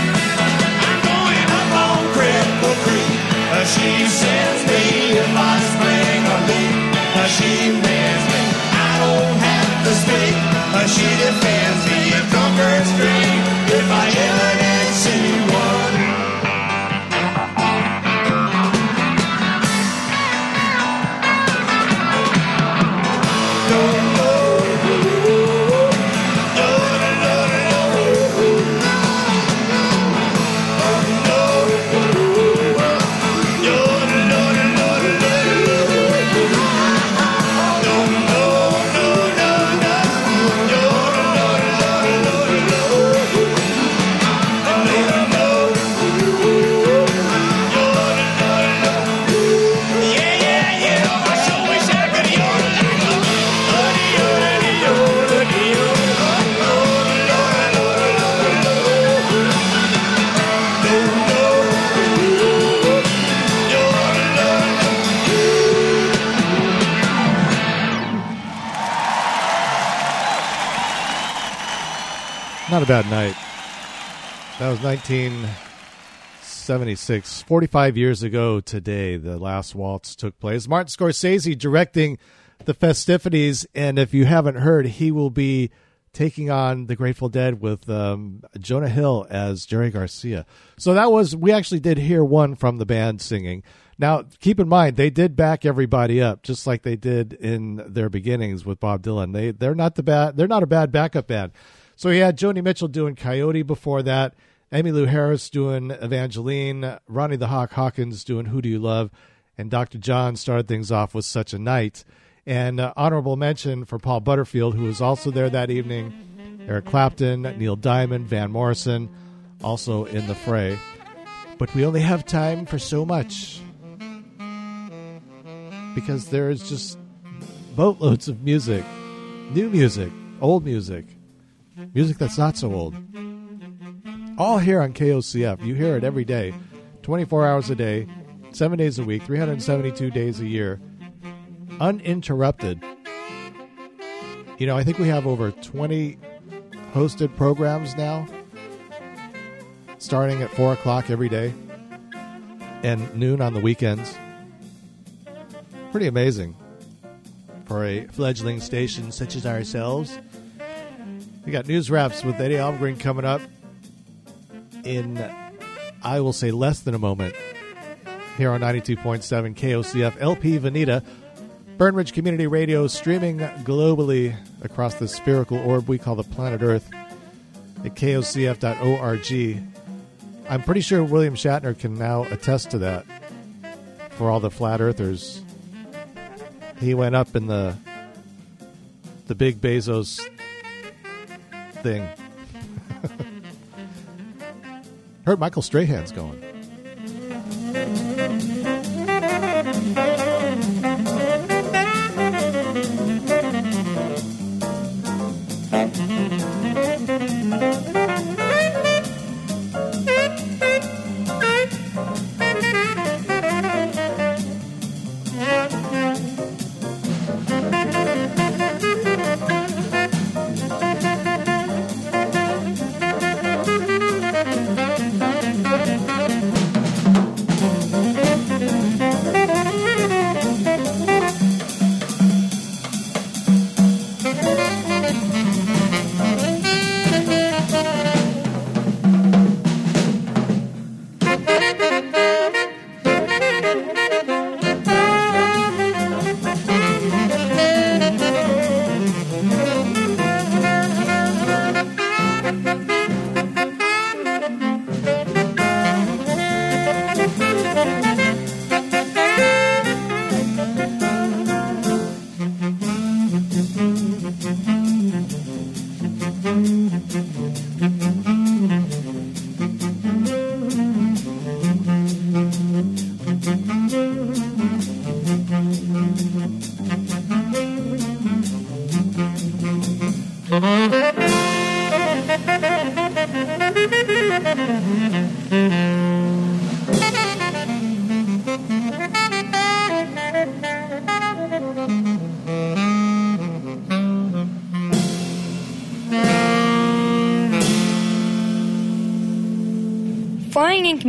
Speaker 24: I'm going up on Cripple Creek. Uh, she sends me if I spring a leak. Uh, she mends me. I don't have to speak. Uh, she defends me in drunkards drink if I ever.
Speaker 3: That was 1976. 45 years ago today, the last waltz took place. Martin Scorsese directing the festivities, and if you haven't heard, he will be taking on the Grateful Dead with um, Jonah Hill as Jerry Garcia. So that was, we actually did hear one from the band singing. Now, keep in mind, they did back everybody up, just like they did in their beginnings with Bob Dylan. They they're not the bad they're not a bad backup band. So he had Joni Mitchell doing Coyote before that, Emmylou Harris doing Evangeline, Ronnie the Hawk Hawkins doing Who Do You Love, and Dr. John started things off with Such a Night. And uh, honorable mention for Paul Butterfield, who was also there that evening, Eric Clapton, Neil Diamond, Van Morrison, also in the fray. But we only have time for so much because there's just boatloads of music, new music, old music, music that's not so old. All here on KOCF. You hear it every day, mm-hmm. 24 hours a day, 7 days a week, 372 days a year, uninterrupted. You know, I think we have over 20 hosted programs now, starting at 4 o'clock every day and noon on the weekends. Pretty amazing for a fledgling station such as ourselves. We got news wraps with Eddie Almgren coming up in, I will say, less than a moment here on 92.7 KOCF LP Veneta, Fern Ridge Community Radio, streaming globally across the spherical orb we call the planet Earth at kocf.org. I'm pretty sure William Shatner can now attest to that for all the flat earthers. He went up in the the big Bezos thing. Heard Michael Strahan's going.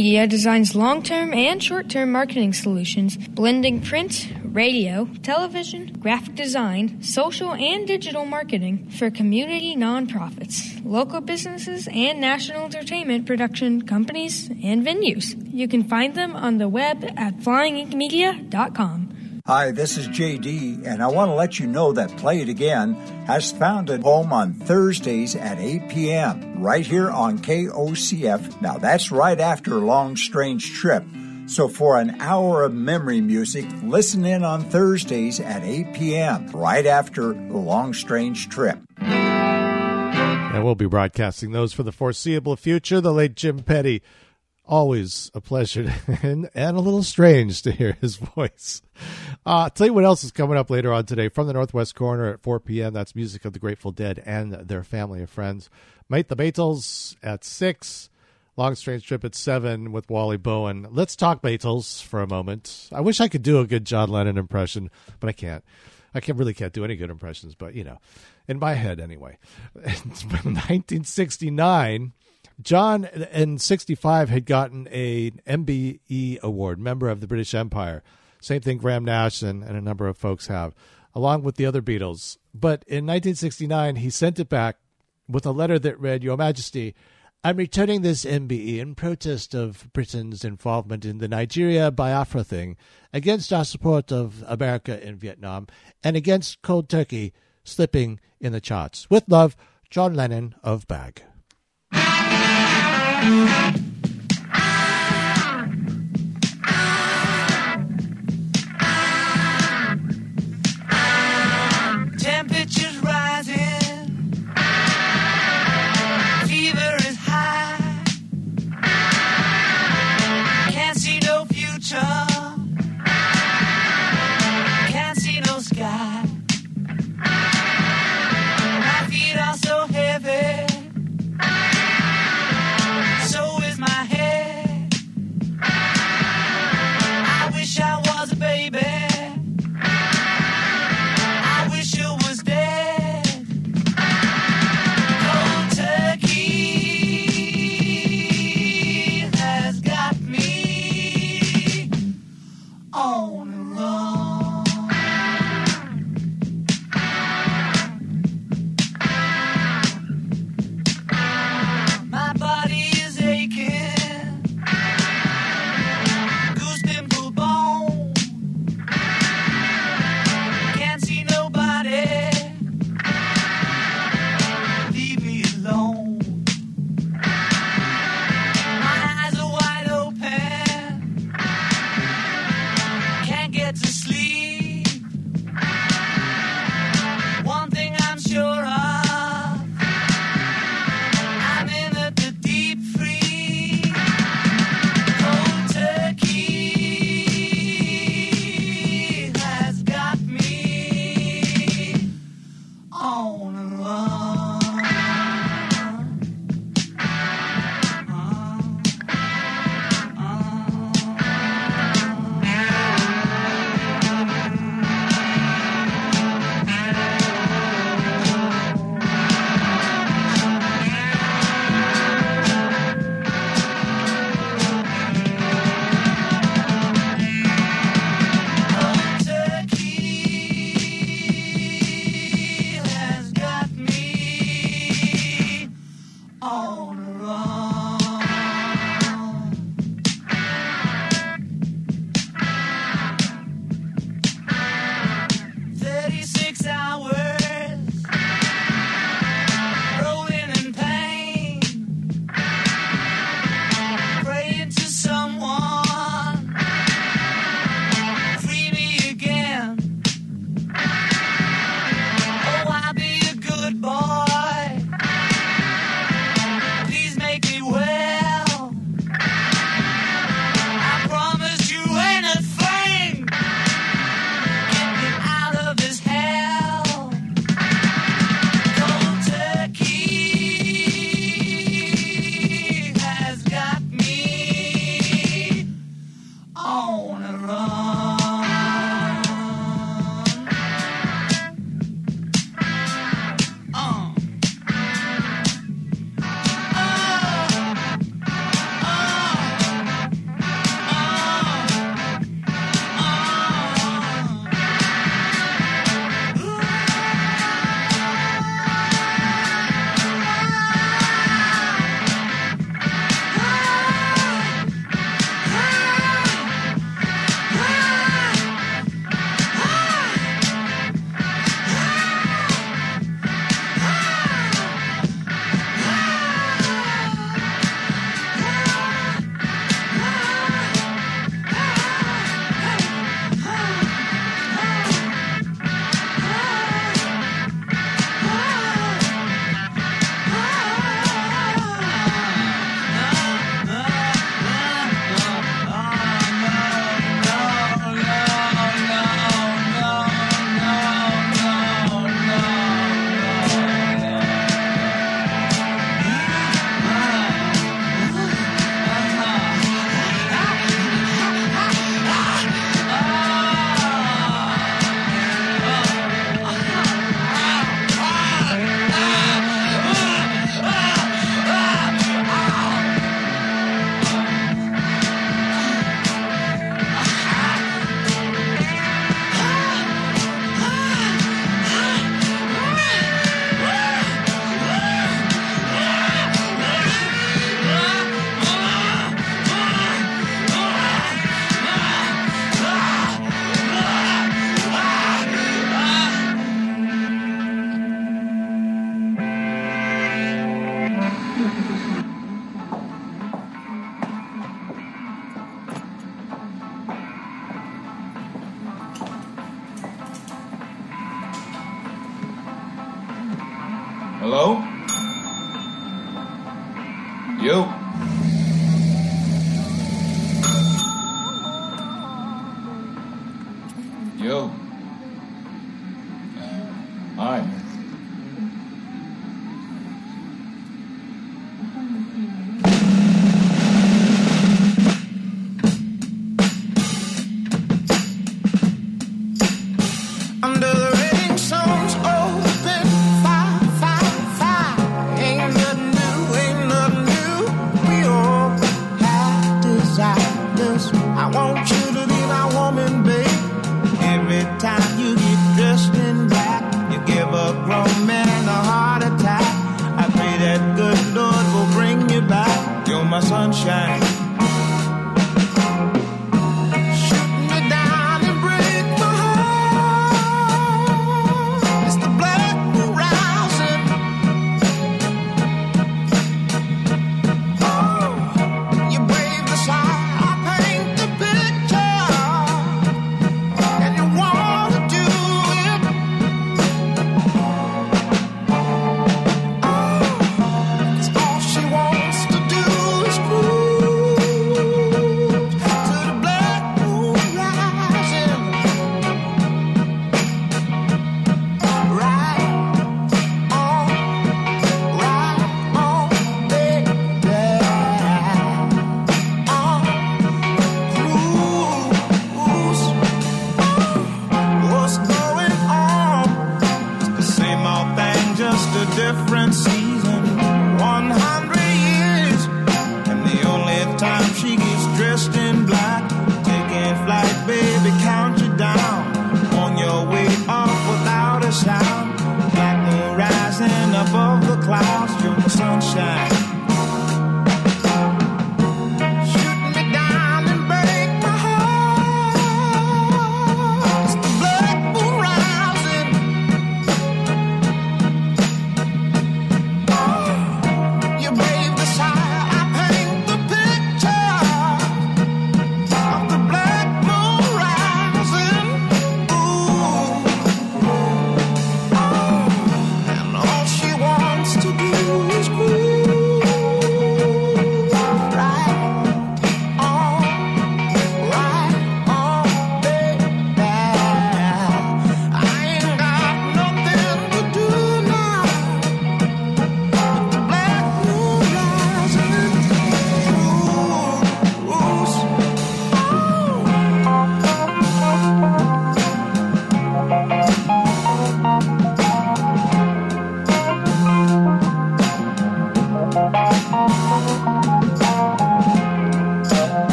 Speaker 25: Media designs long term and short term marketing solutions, blending print, radio, television, graphic design, social, and digital marketing for community nonprofits, local businesses, and national entertainment production companies and venues. You can find them on the web at flyinginkmedia.com.
Speaker 26: Hi, this is JD, and I want to let you know that Play It Again has found a home on Thursdays at 8 p.m. right here on KOCF. Now, that's right after long, strange trip. So, for an hour of memory music, listen in on Thursdays at 8 p.m. right after long, strange trip.
Speaker 3: And we'll be broadcasting those for the foreseeable future. The late Jim Petty. Always a pleasure and, and a little strange to hear his voice. Uh, tell you what else is coming up later on today from the Northwest Corner at 4 p.m. That's music of the Grateful Dead and their family of friends. Meet the Beatles at 6. Long Strange Trip at 7 with Wally Bowen. Let's talk Beatles for a moment. I wish I could do a good John Lennon impression, but I can't. I can't really can't do any good impressions, but you know, in my head anyway. In 1969, John in 65 had gotten a MBE award, member of the British Empire. Same thing Graham Nash and, and a number of folks have, along with the other Beatles. But in 1969, he sent it back with a letter that read, Your Majesty, I'm returning this MBE in protest of Britain's involvement in the Nigeria Biafra thing, against our support of America in Vietnam, and against cold turkey slipping in the charts. With love, John Lennon of Bag.
Speaker 27: Future,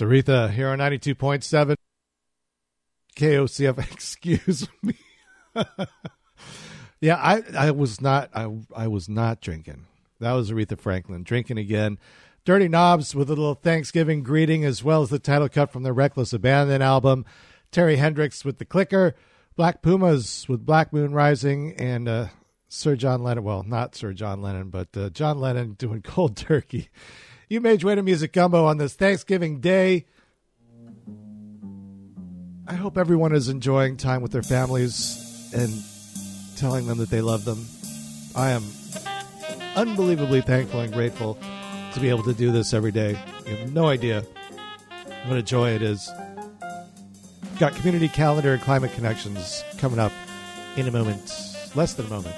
Speaker 3: Aretha here on 92.7 KOCF. Excuse me. yeah, I, I was not I I was not drinking. That was Aretha Franklin drinking again. Dirty Knobs with a little Thanksgiving greeting as well as the title cut from their Wreckless Abandon album. Terry Hendricks with the Clicker. Black Pumas with Black Moon Rising and uh, Sir John Lennon. Well, not Sir John Lennon, but uh, John Lennon doing Cold Turkey. You made way to Music Gumbo on this Thanksgiving Day. I hope everyone is enjoying time with their families and telling them that they love them. I am unbelievably thankful and grateful to be able to do this every day. You have no idea what a joy it is. Got community calendar and climate connections coming up in a moment. Less than a moment.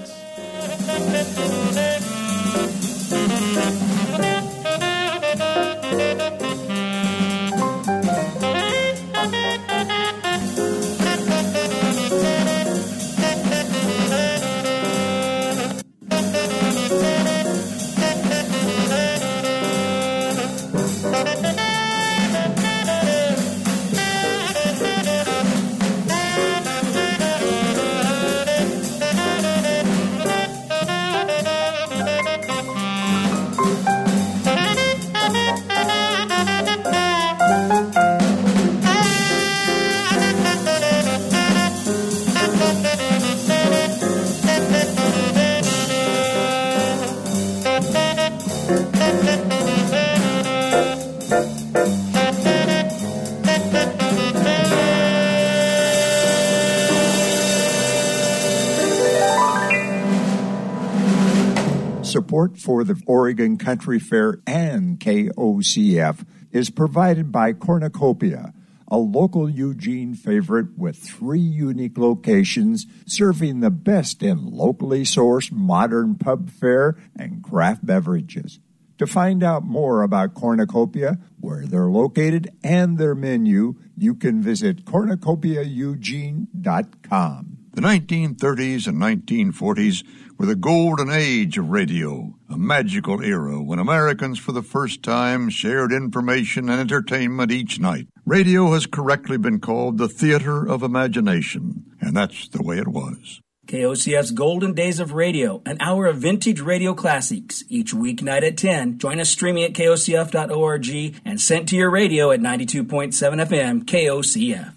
Speaker 26: Support for the Oregon Country Fair and KOCF is provided by Cornucopia, a local Eugene favorite with three unique locations serving the best in locally sourced modern pub fare and craft beverages. To find out more about Cornucopia, where they're located, and their menu, you can visit cornucopiaeugene.com.
Speaker 28: The 1930s and 1940s were the golden age of radio, a magical era when Americans for the first time shared information and entertainment each night. Radio has correctly been called the theater of imagination, and that's the way it was.
Speaker 29: KOCF's Golden Days of Radio, an hour of vintage radio classics. Each weeknight at 10. Join us streaming at kocf.org and sent to your radio at 92.7 FM KOCF.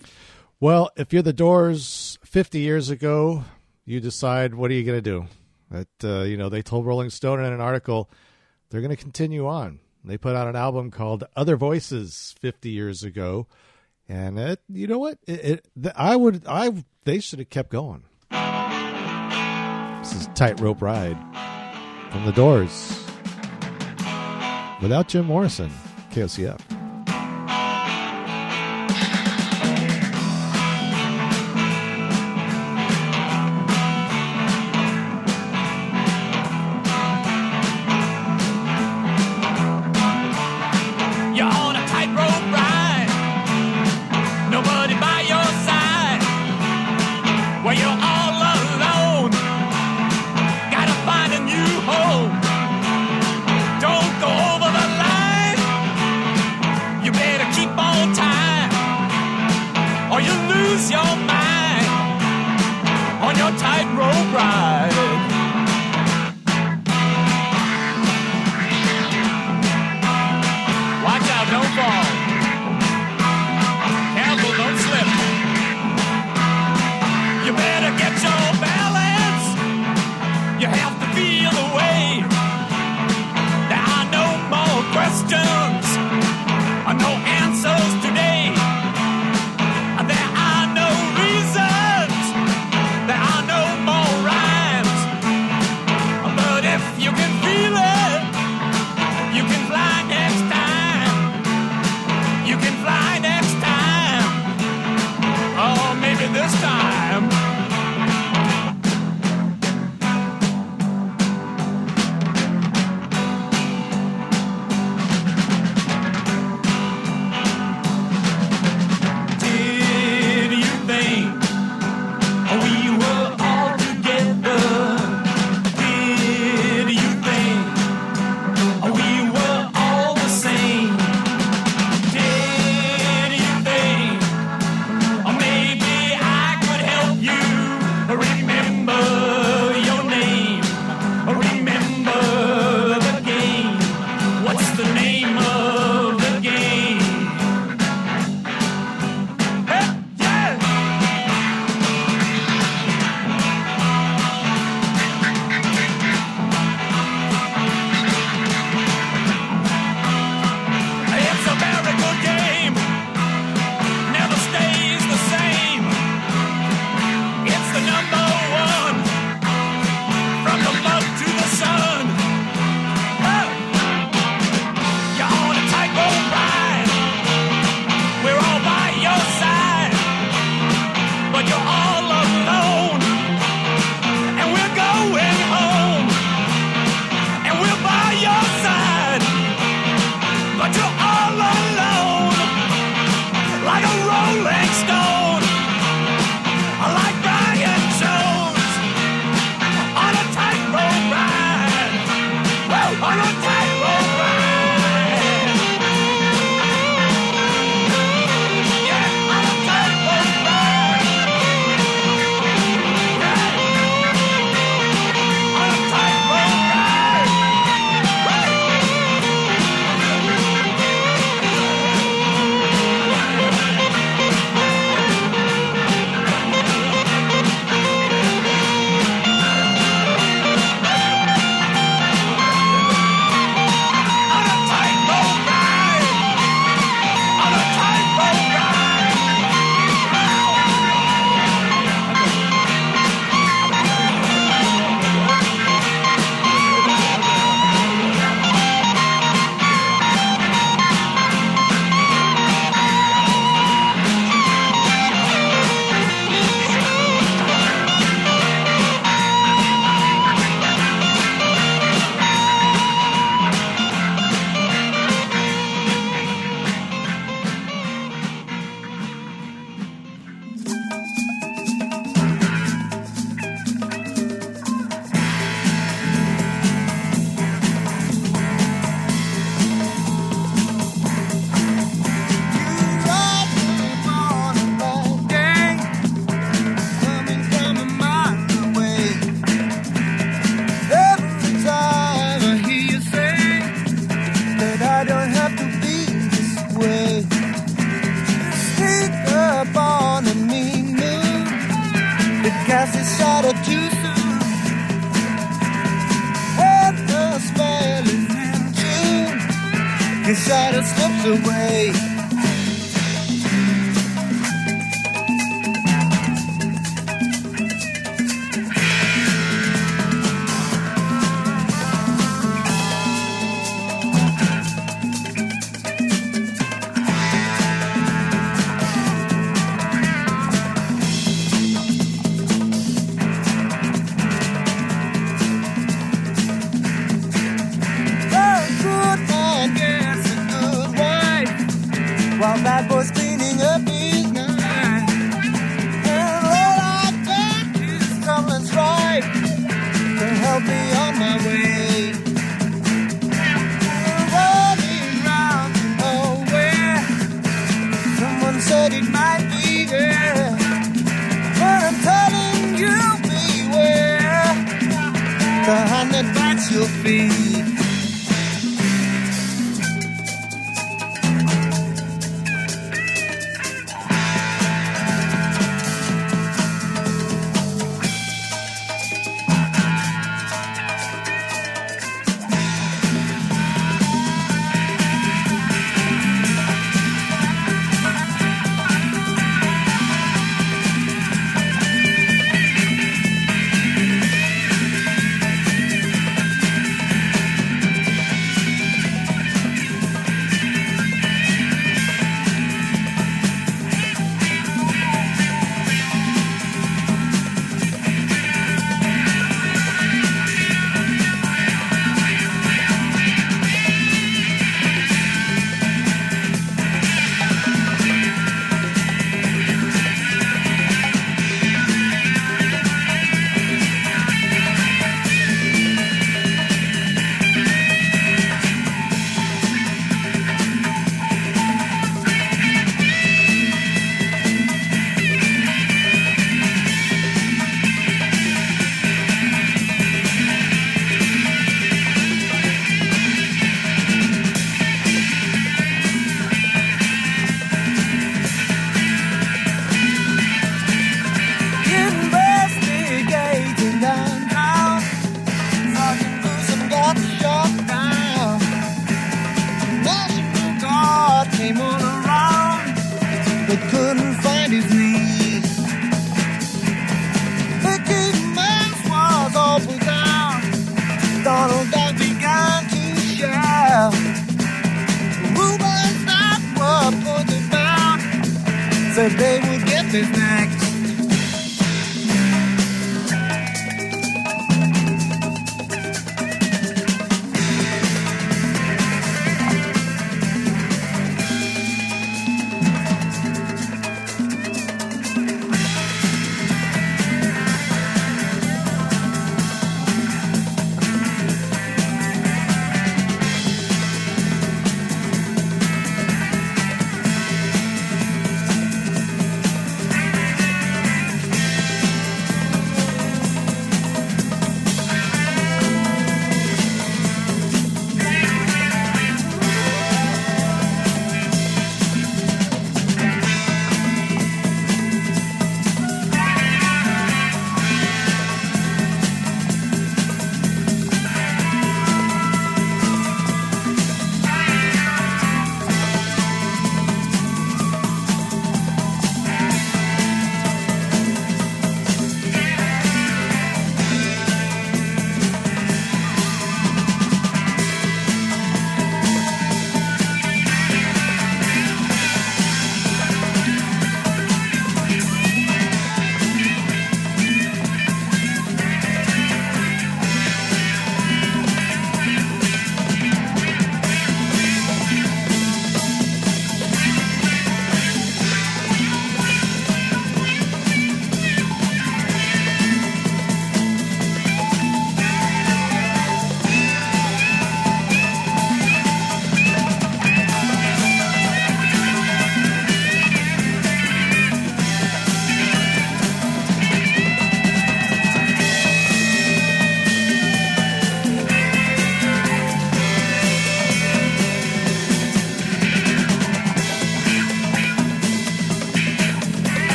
Speaker 3: Well, if you're the Doors 50 years ago, you decide what are you going to do? That uh, you know, they told Rolling Stone in an article they're going to continue on. They put out an album called Other Voices 50 years ago, and it, you know what? It, it, I would, I they should have kept going. This is Tightrope Ride from the Doors without Jim Morrison, KOCF.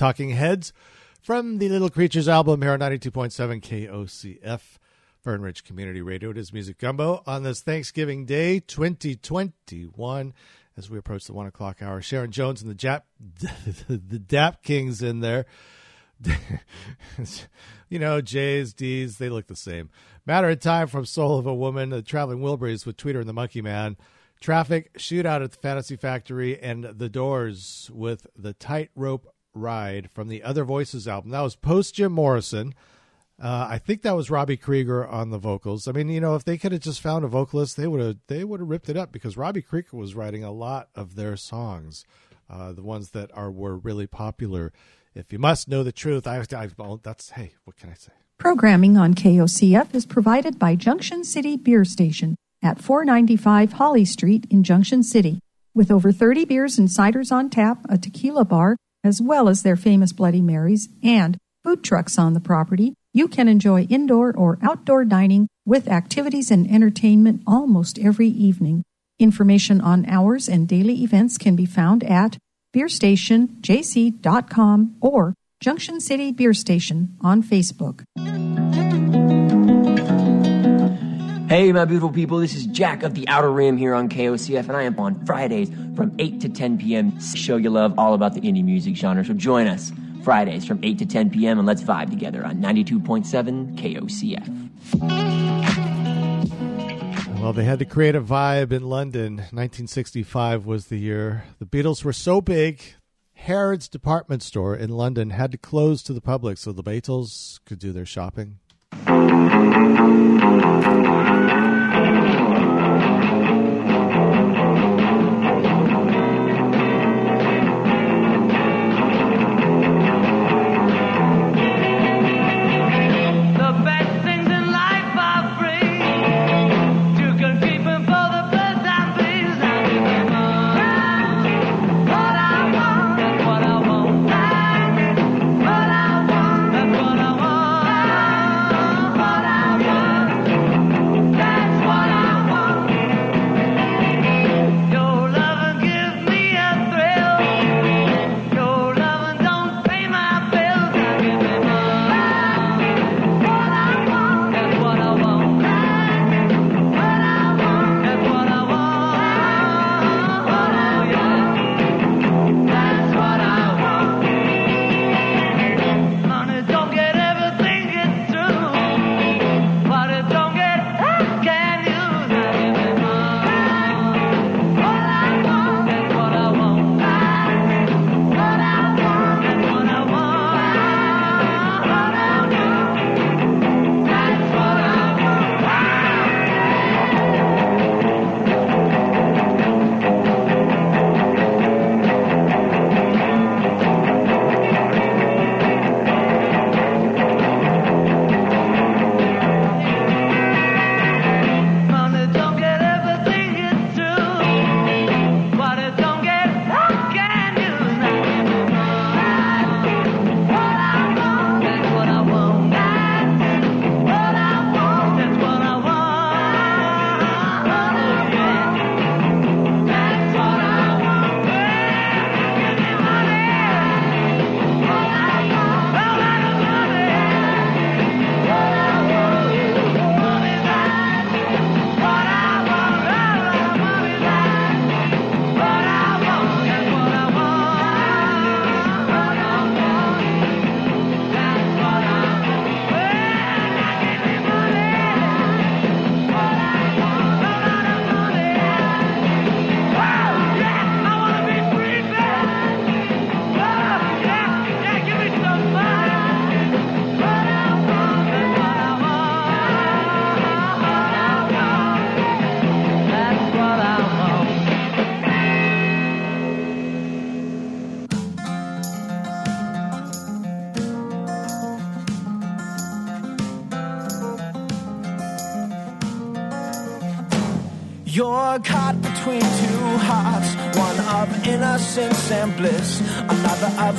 Speaker 30: Talking
Speaker 31: Heads from the Little Creatures album here on 92.7 KOCF, Fern Ridge Community Radio. It is Music Gumbo on this Thanksgiving Day 2021 as we approach the one o'clock hour. Sharon Jones and the Jap, the Dap Kings in there. you know, J's, D's, they look the same. Matter of Time from Soul of a Woman, the Traveling Wilburys with Tweeter and the Monkey Man. Traffic, Shootout at the Fantasy Factory, and The Doors with the Tightrope Ride from the Other Voices album. That was post Jim Morrison. Uh, I think that was Robbie Krieger on the vocals. I mean, you know, if they could have just found a vocalist, they would have they would have ripped it up because Robbie Krieger was writing a lot of their songs, uh, the ones that are were really popular. If you must know the truth, I, I that's hey, what can I say?
Speaker 20: Programming on KOCF is provided by Junction City Beer Station at 495 Holly Street in Junction City. With over 30 beers and ciders on tap, a tequila bar, as well as their famous Bloody Marys and food trucks on the property, you can enjoy indoor or outdoor dining with activities and entertainment almost every evening. Information on hours and daily events can be found at beerstationjc.com or Junction City Beer Station on Facebook.
Speaker 32: Hey, my beautiful people, this is Jack of the Outer Rim here on KOCF, and I am on Fridays from 8 to 10 p.m. Show you love all about the indie music genre, so join us Fridays from 8 to 10 p.m. and let's vibe together on 92.7 KOCF.
Speaker 31: Well, they had to create a vibe in London. 1965 was the year. The Beatles were so big, Harrods department store in London had to close to the public so the Beatles could do their shopping.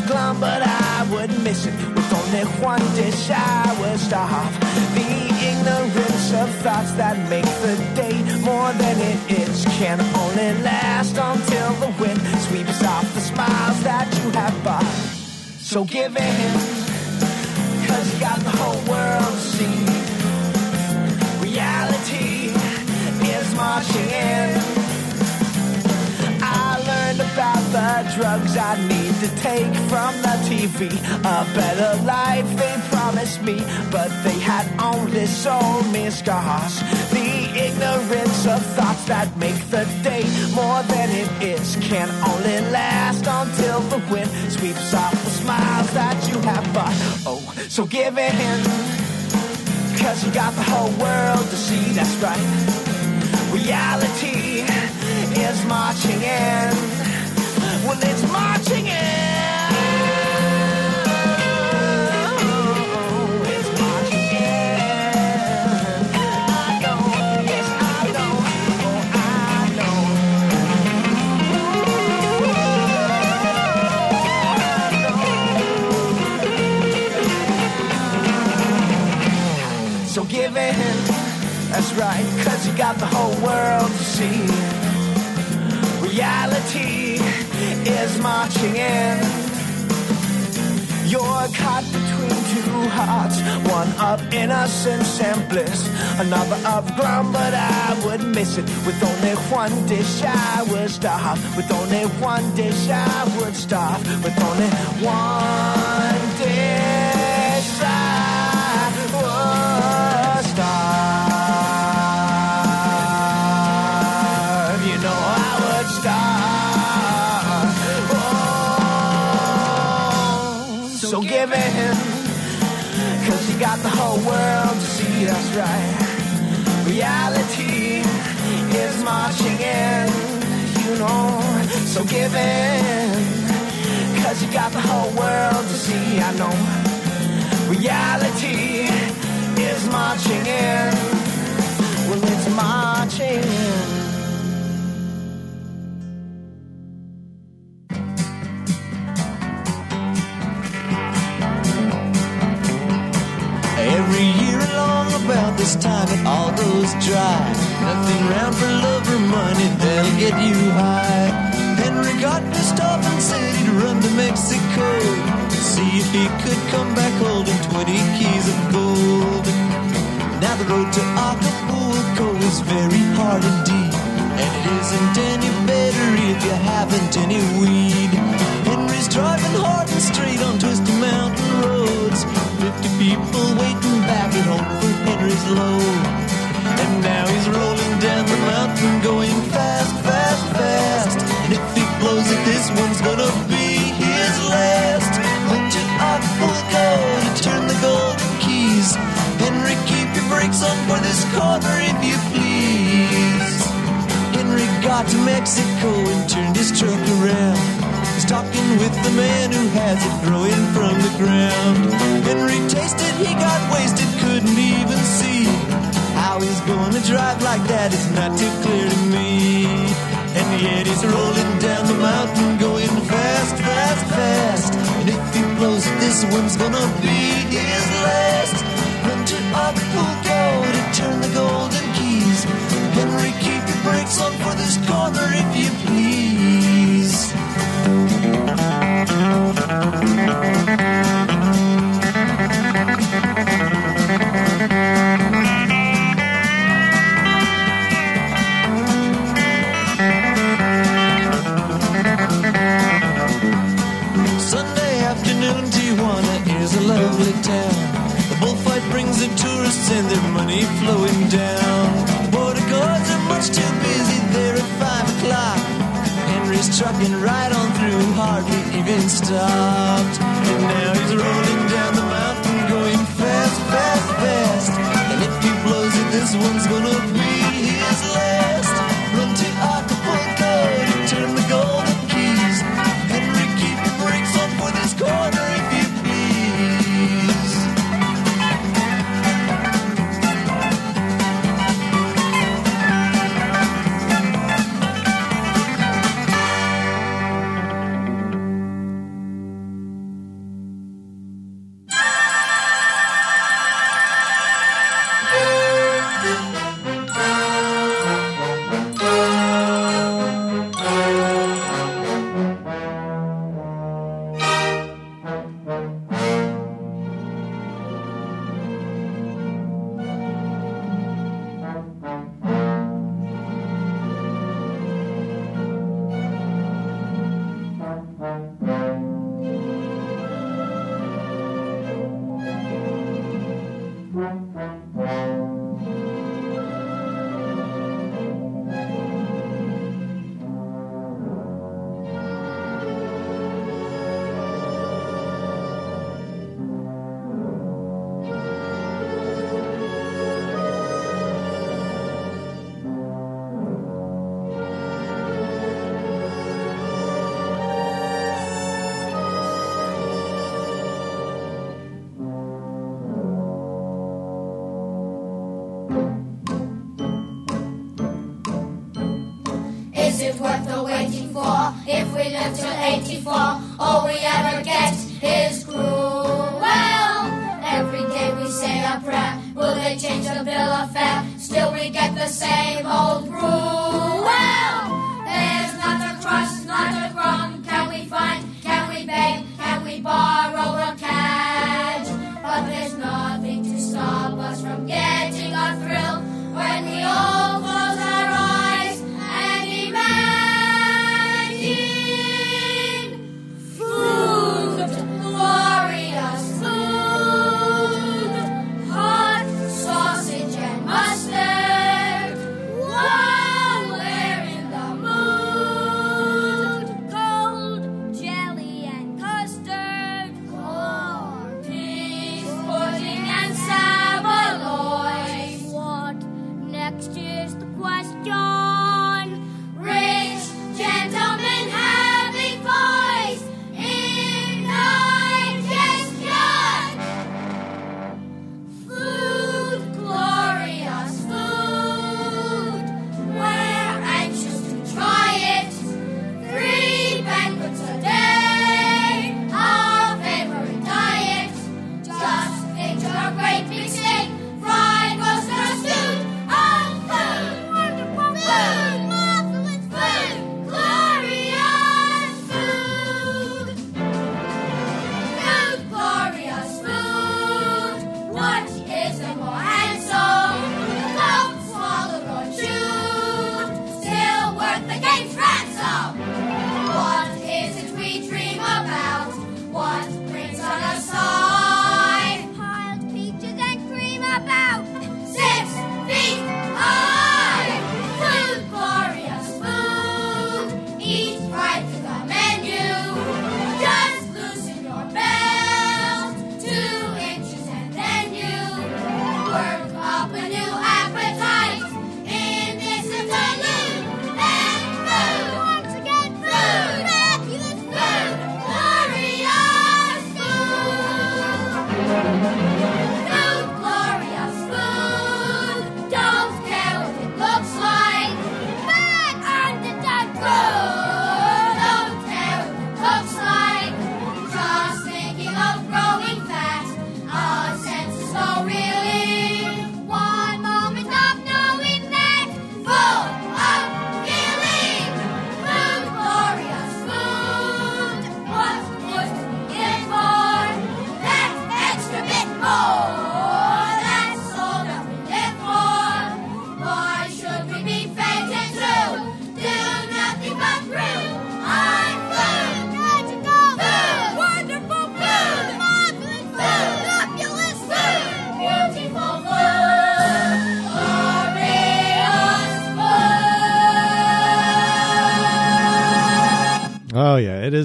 Speaker 33: Glum, but I would miss it with only one dish I would starve. The ignorance of thoughts that make the day more than it is can only last until the wind sweeps off the smiles that you have bought. So give in, cause you got the whole world to see. Reality is marching in. About the drugs I need to take from the TV. A better life they promised me, but they had only sold me scars. The ignorance of thoughts that make the day more than it is can only last until the wind sweeps off the smiles that you have bought. Oh, so give in, cause you got the whole world to see, that's right. Reality is marching in. That's right, cause you got the whole world to see. Reality is marching in. You're caught between two hearts, one of innocence and bliss, another of glum, but I would miss it. With only one dish, I would starve. With only one dish, I would starve. With only one In, cause you got the whole world to see, that's right. Reality is marching in, you know. So give in, cause you got the whole world to see, I know. Reality is marching in, well, it's marching in.
Speaker 34: Goes dry. Nothing round for love or money that'll get you high. Henry got pissed off and said he'd run to Mexico. See if he could come back holding 20 keys of gold. Now the road to Acapulco is very hard indeed. And it isn't any better if you haven't any weed. Henry's driving hard and straight on twisted mountain roads. Fifty people waiting back at home for Henry's load. Going fast, fast, fast. And if he blows it, this one's gonna be his last. Went to Acapulco to turn the golden keys. Henry, keep your brakes on for this corner if you please. Henry got to Mexico and turned his truck around. He's talking with the man who has it growing from the ground. Henry tasted, he got wasted, he's gonna drive like that is not too clear to me. And yet he's rolling down the mountain going fast, fast, fast. And if he blows this one's gonna be his last. Stopped. And now he's rolling down the mountain, going fast, fast, fast. And if he blows it, this one's gonna
Speaker 35: change the bill of fare? Still we get the same old rule.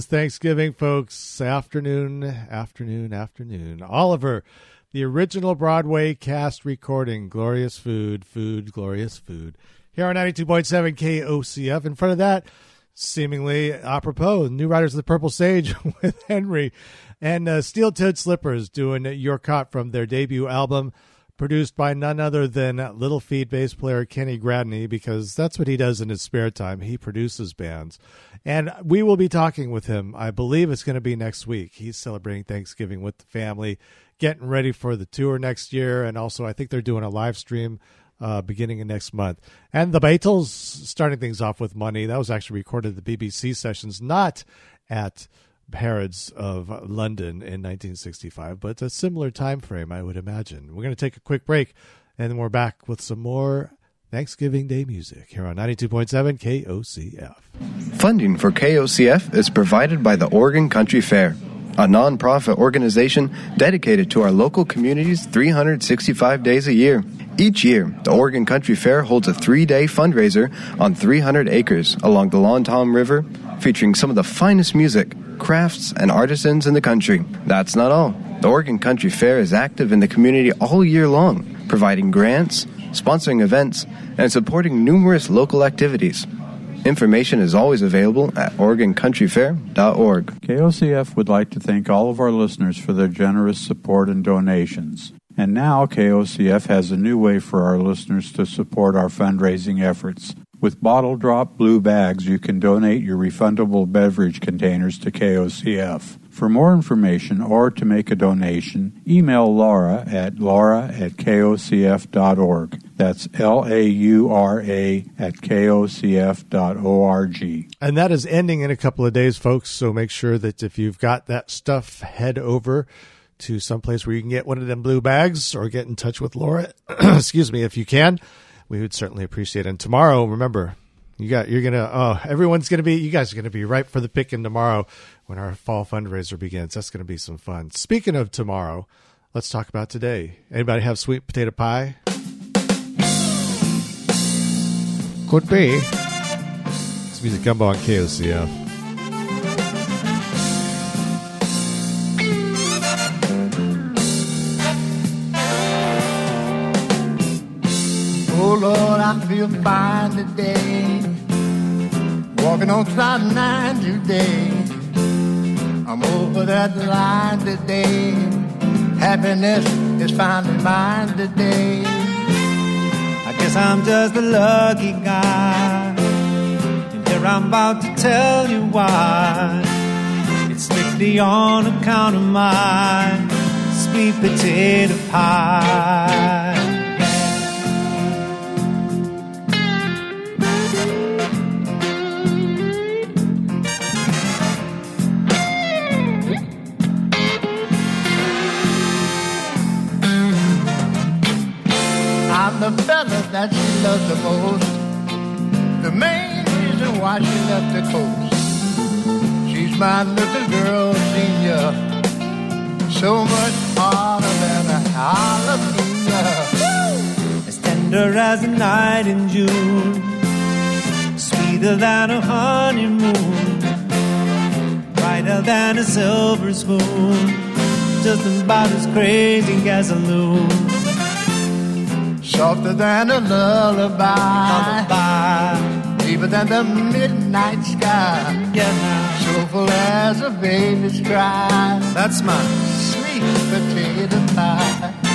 Speaker 3: Thanksgiving, folks. Afternoon, afternoon, afternoon. Oliver, the original Broadway cast recording, "Glorious Food, Food, Glorious Food." Here on ninety-two point seven KOCF. In front of that, seemingly apropos, New Riders of the Purple Sage with Henry and uh, Steel Toed Slippers doing "Your Caught" from their debut album produced by none other than Little Feat bass player Kenny Gradney, because that's what he does in his spare time. He produces bands. And we will be talking with him. I believe it's going to be next week. He's celebrating Thanksgiving with the family, getting ready for the tour next year. And also, I think they're doing a live stream uh, beginning of next month. And the Beatles starting things off with money. That was actually recorded at the BBC sessions, not at Harrods of London in 1965, but a similar time frame, I would imagine. We're going to take a quick break, and then we're back with some more Thanksgiving Day music here on 92.7 KOCF.
Speaker 36: Funding for KOCF is provided by the Oregon Country Fair, a nonprofit organization dedicated to our local communities 365 days a year. Each year, the Oregon Country Fair holds a three day fundraiser on 300 acres along the Long Tom River, featuring some of the finest music, crafts, and artisans in the country. That's not all. The Oregon Country Fair is active in the community all year long, providing grants, sponsoring events, and supporting numerous local activities. Information is always available at OregonCountryFair.org.
Speaker 37: KOCF would like to thank all of our listeners for their generous support and donations. And now KOCF has a new way for our listeners to support our fundraising efforts.
Speaker 6: With Bottle Drop Blue Bags, you can donate your refundable beverage containers to KOCF. For more information or to make a donation, email Laura at laura at kocf.org. That's L A U R A at kocf.org.
Speaker 3: And that is ending in a couple of days, folks. So make sure that if you've got that stuff, head over to someplace where you can get one of them blue bags or get in touch with Laura. Excuse me, if you can. We would certainly appreciate it. And tomorrow, remember, you got you're gonna oh everyone's gonna be you guys are gonna be ripe for the picking tomorrow when our fall fundraiser begins. That's gonna be some fun. Speaking of tomorrow, let's talk about today. Anybody have sweet potato pie? Could be. It's music gumbo on KOCF.
Speaker 38: Oh Lord, I feel fine today. Walking on cloud nine today. I'm over that line today. Happiness is finally mine today.
Speaker 30: I guess I'm just a lucky guy. And here I'm about to tell you why. It's strictly on account of my sweet potato pie.
Speaker 38: The fella that she loves the most. The main reason why she left the coast. She's my little girl senior. So much harder than a jalapeno.
Speaker 30: As tender as a night in June, sweeter than a honeymoon, brighter than a silver spoon, just about as crazy as a loon.
Speaker 38: Softer than a lullaby. lullaby. Deeper than the midnight sky.
Speaker 30: Yeah.
Speaker 38: Soulful as a baby's cry.
Speaker 30: That's my
Speaker 38: sweet potato pie.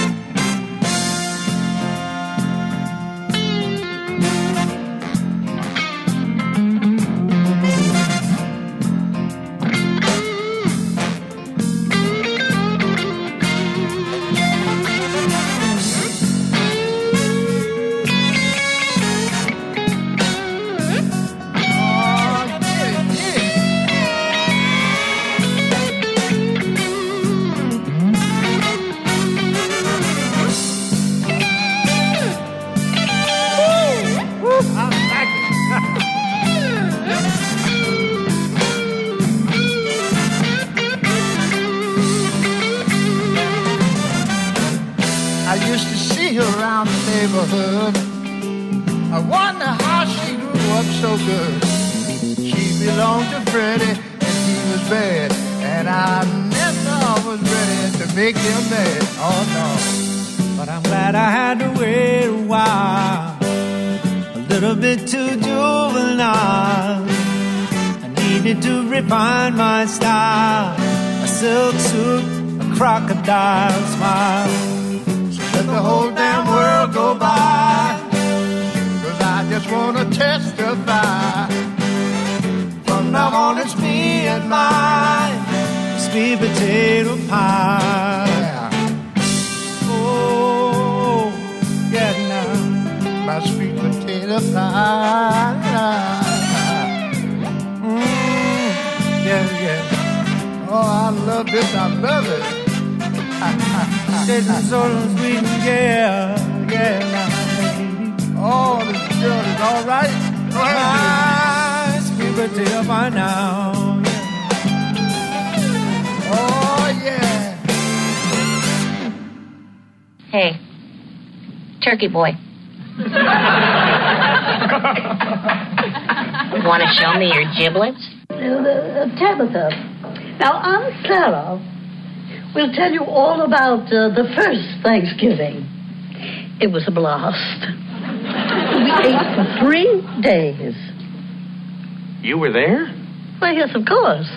Speaker 39: About uh, the first Thanksgiving. It was a blast. We ate for three days.
Speaker 40: You were there?
Speaker 39: Well, yes, of course.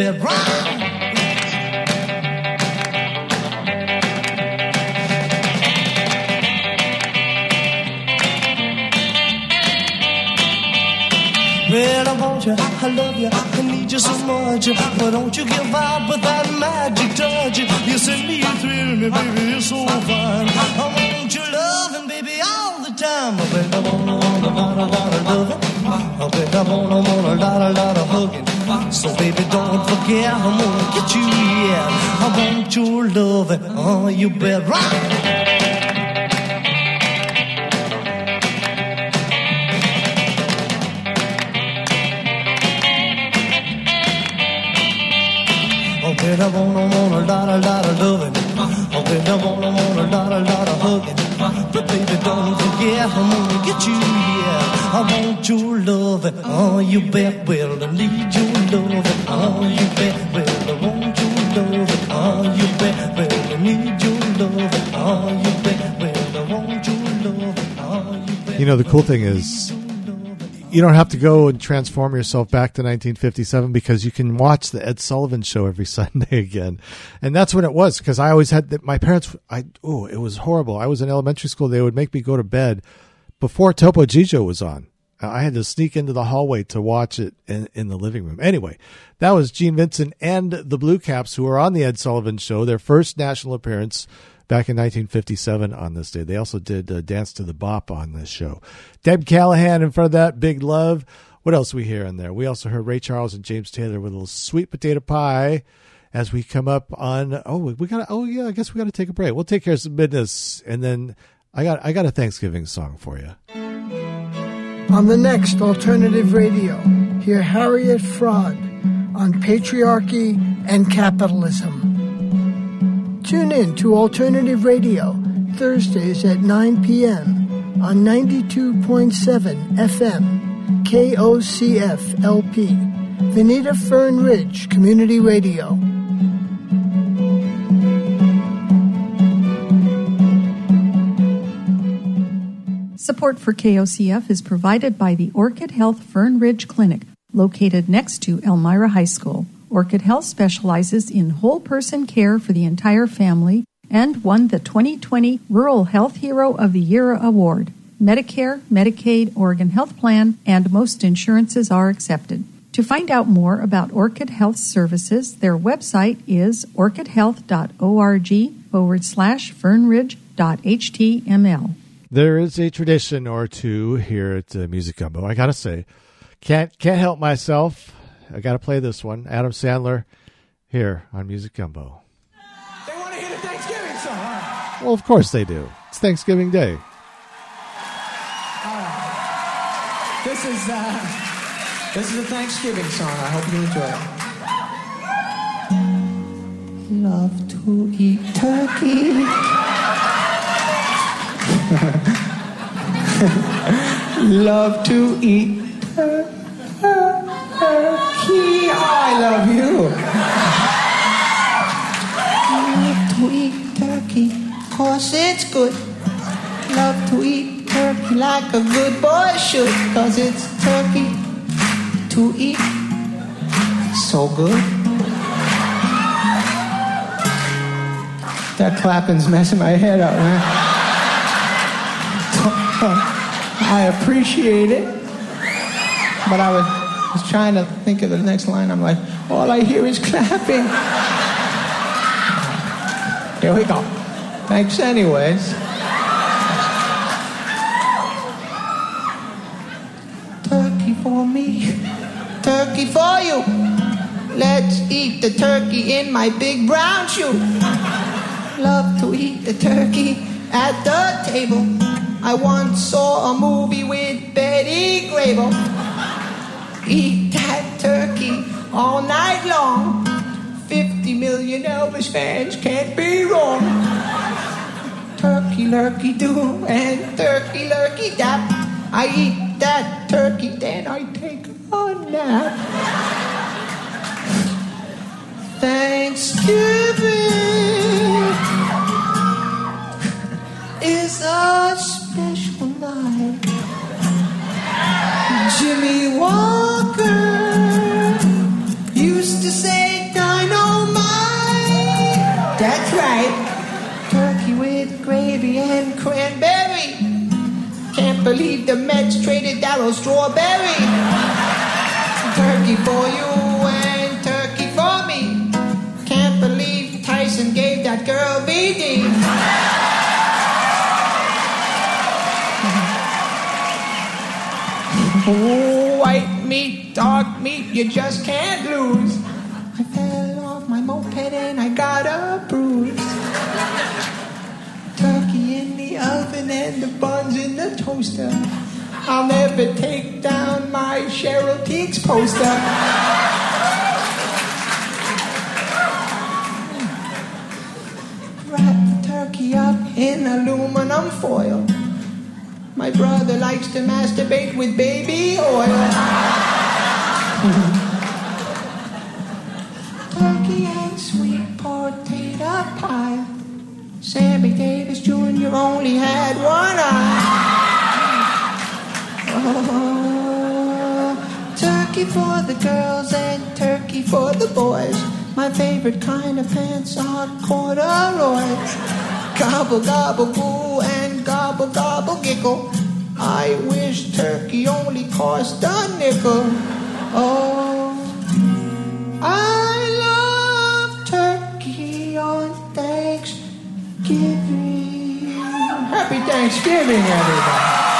Speaker 30: bit wrong. over. Oh, you better rock. I wanna wanna
Speaker 41: lot a lot of loving. Oh, baby, I wanna wanna lot a lot of hugging. But baby, don't forget I'm gonna get you. Yeah, I want your loving. Oh, you bet. Well, I need your loving. Oh, you bet. You
Speaker 3: know, the cool thing is you don't have to go and transform yourself back to 1957 because you can watch the Ed Sullivan show every Sunday again. And that's when it was because I always had that my parents I oh, it was horrible. I was in elementary school, they would make me go to bed before Topo Gigio was on. I had to sneak into the hallway to watch it in, in the living room. Anyway, that was Gene Vincent and the Blue Caps who were on the Ed Sullivan show, their first national appearance back in 1957 on this day. They also did uh, Dance to the Bop on this show. Deb Callahan in front of that, Big Love. What else we hear in there? We also heard Ray Charles and James Taylor with a little sweet potato pie as we come up on oh we gotta oh yeah I guess we got to take a break. We'll take care of some business and then I got I got a Thanksgiving song for you.
Speaker 38: On the next alternative radio, hear Harriet Fraad on patriarchy and capitalism. Tune in to alternative radio Thursdays at 9 p.m. on 92.7 FM KOCF LP, Veneta Fern Ridge Community Radio.
Speaker 20: Support for KOCF is provided by the Orchid Health Fern Ridge Clinic, located next to Elmira High School. Orchid Health specializes in whole person care for the entire family and won the 2020 Rural Health Hero of the Year award. Medicare, Medicaid, Oregon Health Plan, and most insurances are accepted. To find out more about Orchid Health services, their website is orchidhealth.org forward slash fernridge.html.
Speaker 3: There is a tradition or two here at uh, Music Gumbo. I gotta say, can't can't help myself. I gotta play this one. Adam Sandler here on Music Gumbo.
Speaker 42: They want to hear the Thanksgiving song. All right.
Speaker 3: Well, of course they do. It's Thanksgiving Day.
Speaker 42: This is uh, this is a Thanksgiving song. I hope you enjoy it. Love to eat turkey. Love to eat turkey. I love you. Love to eat turkey, cause it's good. Love to eat turkey like a good boy should, cause it's turkey to eat. So good. That clapping's messing my head up, man. I appreciate it. But I was, was trying to think of the next line. I'm like, all I hear is clapping. Here we go. Thanks, anyways. Turkey for me, turkey for you. Let's eat the turkey in my big brown shoe. Love to eat the turkey at the table. I once saw a movie with Betty Grable. Eat that turkey all night long. 50 million Elvis fans can't be wrong. Turkey lurkey do and turkey lurkey dap. I eat that turkey, then I take a nap. Thanksgiving is a special night. Jimmie Walker used to say dynamite. That's right. Turkey with gravy and cranberry. Can't believe the Mets traded Darryl Strawberry. Turkey for you White meat, dark meat, you just can't lose. I fell off my moped and I got a bruise. Turkey in the oven and the buns in the toaster. I'll never take down my Cheryl Tiegs poster. Wrap the turkey up in aluminum foil. My brother likes to masturbate with baby oil. Turkey and sweet potato pie. Sammy Davis Jr. only had one eye. Oh, turkey for the girls and turkey for the boys. My favorite kind of pants are corduroys. Gobble, gobble, goo, and gobble, gobble, giggle.
Speaker 41: I wish turkey only cost a nickel. Oh, I love turkey on Thanksgiving. Happy Thanksgiving, everybody.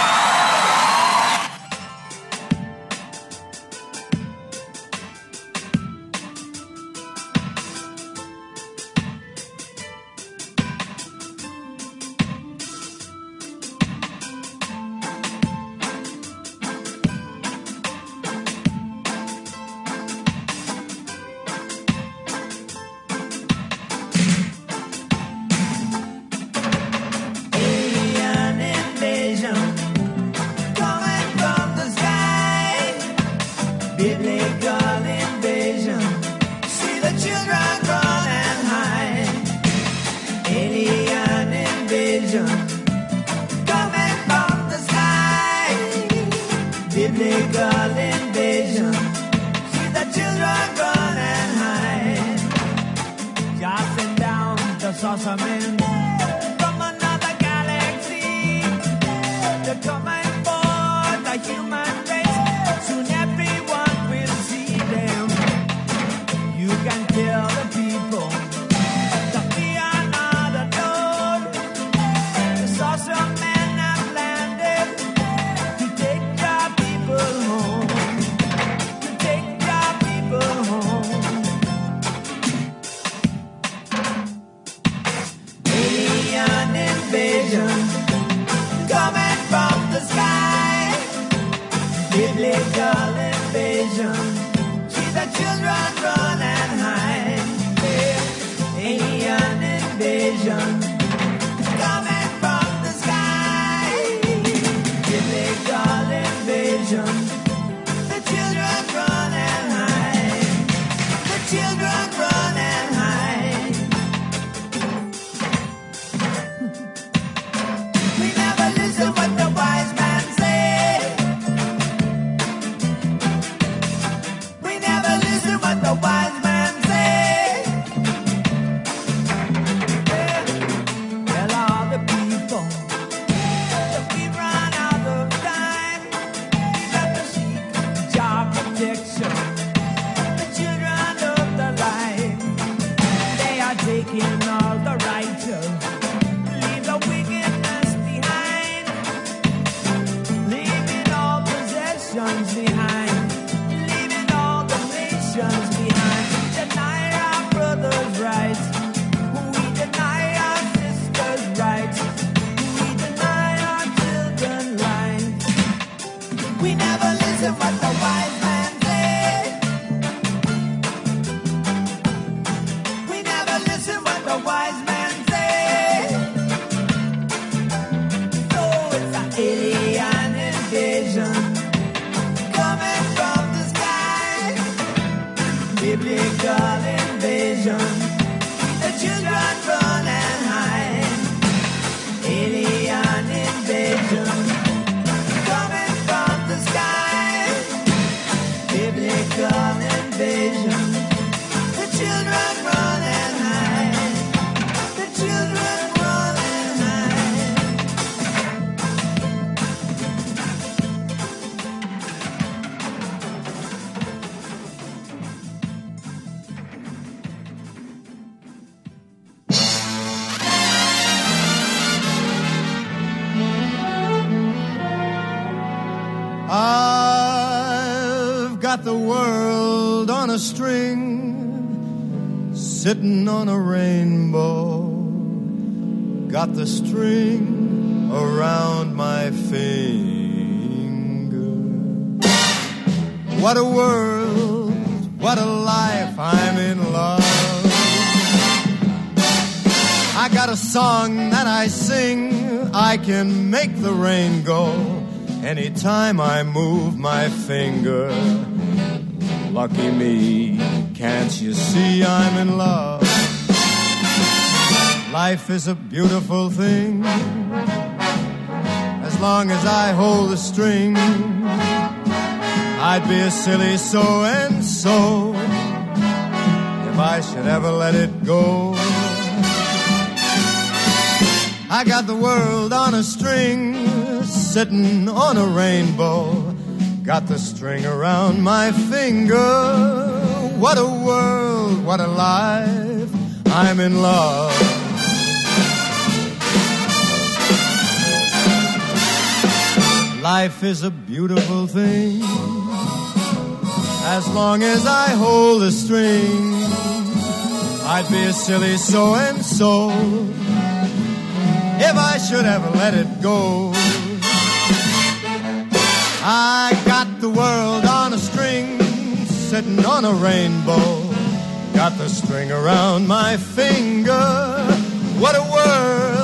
Speaker 41: lucky me. Can't you see I'm in love? Life is a beautiful thing. As long as I hold the string, I'd be a silly so and so if I should ever let it go. I got the world on a string,
Speaker 43: sitting on a rainbow. Got the string around my finger. What a world, what a life. I'm in love. Life is a beautiful thing. As long as I hold the string, I'd be a silly so and so if I should ever let it go. I got the world on a string, sitting on a rainbow. Got the string around my finger. What a world!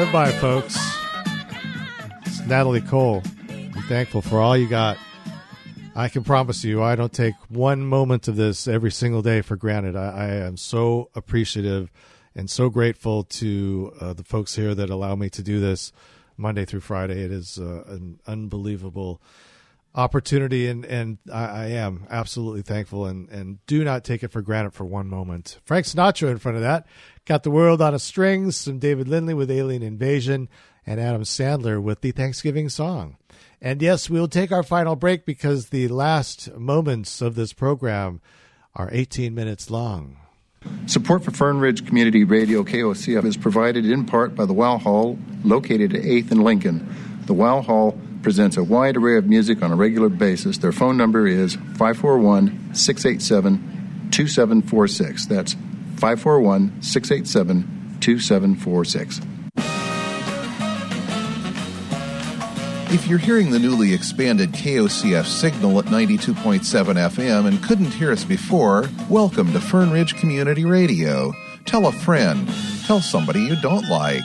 Speaker 30: Live
Speaker 3: by, folks. It's Natalie Cole. Be thankful for all you got. I can promise you, I don't take one moment of this every single day for granted. I, I am so appreciative and so grateful to uh, the folks here that allow me to do this. Monday through Friday. It is uh, an unbelievable opportunity, and and I, I am absolutely thankful, and and do not take it for granted for one moment. Frank Sinatra in front of that got the world on a string. Some David Lindley with Alien Invasion, and Adam Sandler with the Thanksgiving song. And yes, we'll take our final break because the last moments of this program are 18 minutes long.
Speaker 44: Support for Fern Ridge Community Radio KOCF is provided in part by the Wow Hall, located at 8th and Lincoln. The Wow Hall presents a wide array of music on a regular basis. Their phone number is 541 687 2746. That's 541 687 2746.
Speaker 45: If you're hearing the newly expanded KOCF signal at 92.7 FM and couldn't hear us before, welcome to Fern Ridge Community Radio. Tell a friend. Tell somebody you don't like.